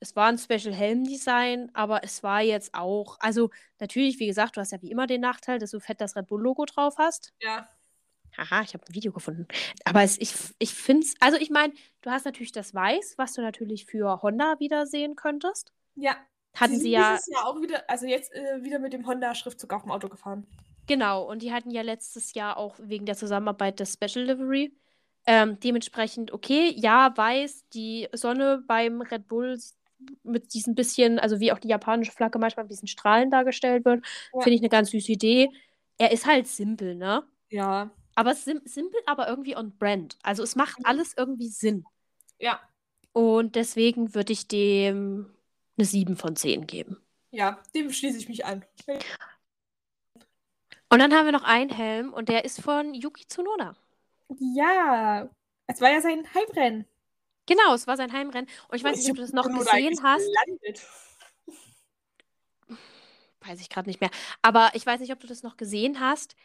Es war ein Special Helm Design, aber es war jetzt auch, also natürlich, wie gesagt, du hast ja wie immer den Nachteil, dass du fett das Red Bull Logo drauf hast. Ja. Haha, ich habe ein Video gefunden. Aber es, ich, ich finde es, also ich meine, du hast natürlich das Weiß, was du natürlich für Honda wieder sehen könntest. Ja. Hatten sind sie ja, dieses Jahr auch wieder, also jetzt äh, wieder mit dem Honda-Schriftzug auf dem Auto gefahren. genau, und die hatten ja letztes Jahr auch wegen der Zusammenarbeit das Special Livery. Ähm, dementsprechend, okay, ja, weiß, die Sonne beim Red Bull mit diesem bisschen, also wie auch die japanische Flagge manchmal mit diesen Strahlen dargestellt wird, Ja. finde ich eine ganz süße Idee. Er ist halt simpel, ne? Ja. Aber sim simpel, aber irgendwie on brand. Also es macht alles irgendwie Sinn. Ja. Und deswegen würde ich dem eine 7 von 10 geben. Ja, dem schließe ich mich an. Und dann haben wir noch einen Helm und der ist von Yuki Tsunoda. Ja, es war ja sein Heimrennen. Genau, es war sein Heimrennen. Und ich weiß nicht, ob du das noch gesehen hast. Gelandet. Weiß ich gerade nicht mehr. Aber ich weiß nicht, ob du das noch gesehen hast.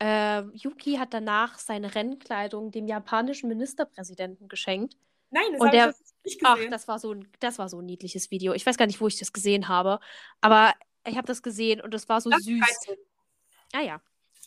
Äh, Yuki hat danach seine Rennkleidung dem japanischen Ministerpräsidenten geschenkt. Nein, das Und habe der- ich nicht gesehen. Ach, das war so ein, das war so ein niedliches Video. Ich weiß gar nicht, wo ich das gesehen habe, aber ich habe das gesehen und es war so Das süß. 13. Ah ja.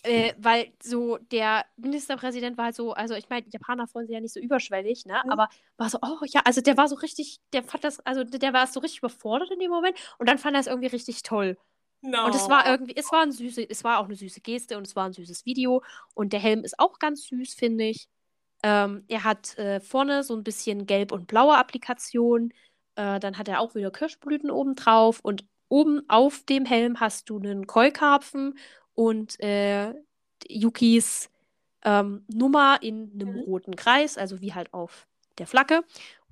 Äh, weil so der Ministerpräsident war halt so, also ich meine, Japaner freuen sich ja nicht so überschwellig, ne? Mhm. Aber war so, oh ja, also der war so richtig, der fand das, also der war so richtig überfordert in dem Moment und dann fand er es irgendwie richtig toll. No. Und es war irgendwie, es war ein süße, es war auch eine süße Geste und es war ein süßes Video. Und der Helm ist auch ganz süß, finde ich. Ähm, er hat äh, vorne so ein bisschen gelb und blaue Applikation. Äh, dann hat er auch wieder Kirschblüten oben drauf. Und oben auf dem Helm hast du einen Keukarpfen und äh, Yukis ähm, Nummer in einem Mhm. roten Kreis, also wie halt auf der Flagge.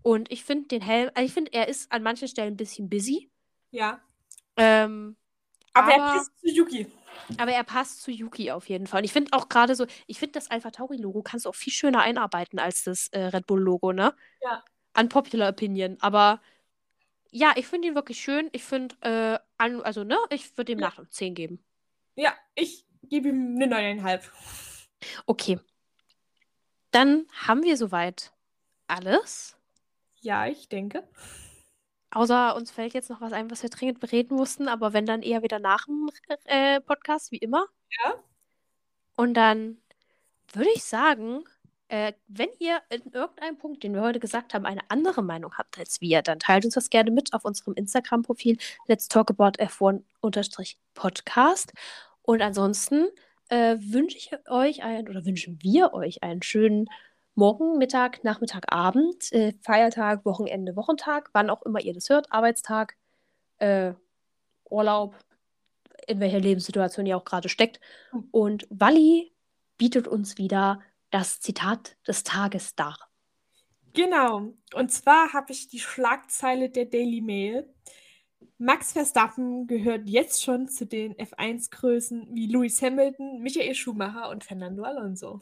Und ich finde den Helm, also ich finde, er ist an manchen Stellen ein bisschen busy. Ja. Ähm, Aber, er aber- passt zu Yuki. aber er passt zu Yuki auf jeden Fall. Und ich finde auch gerade so, ich finde das Alpha Tauri-Logo kannst du auch viel schöner einarbeiten als das äh, Red Bull-Logo, ne? Ja. Unpopular Opinion. Aber ja, ich finde ihn wirklich schön. Ich finde, äh, also, ne, ich würde ihm Ja. nach 10 geben. Ja, ich gebe ihm eine 9,5. Okay. Dann haben wir soweit alles. Ja, ich denke. Außer uns fällt jetzt noch was ein, was wir dringend bereden mussten, aber wenn dann eher wieder nach dem äh, Podcast, wie immer. Ja. Und dann würde ich sagen, äh, wenn ihr in irgendeinem Punkt, den wir heute gesagt haben, eine andere Meinung habt als wir, dann teilt uns das gerne mit auf unserem Instagram-Profil Let's Talk About F1-Podcast. Und ansonsten äh, wünsche ich euch ein, oder wünschen wir euch einen schönen Morgen, Mittag, Nachmittag, Abend, äh, Feiertag, Wochenende, Wochentag, wann auch immer ihr das hört, Arbeitstag, äh, Urlaub, in welcher Lebenssituation ihr auch gerade steckt. Und Walli bietet uns wieder das Zitat des Tages dar. Genau. Und zwar habe ich die Schlagzeile der Daily Mail. Max Verstappen gehört jetzt schon zu den F1-Größen wie Lewis Hamilton, Michael Schumacher und Fernando Alonso.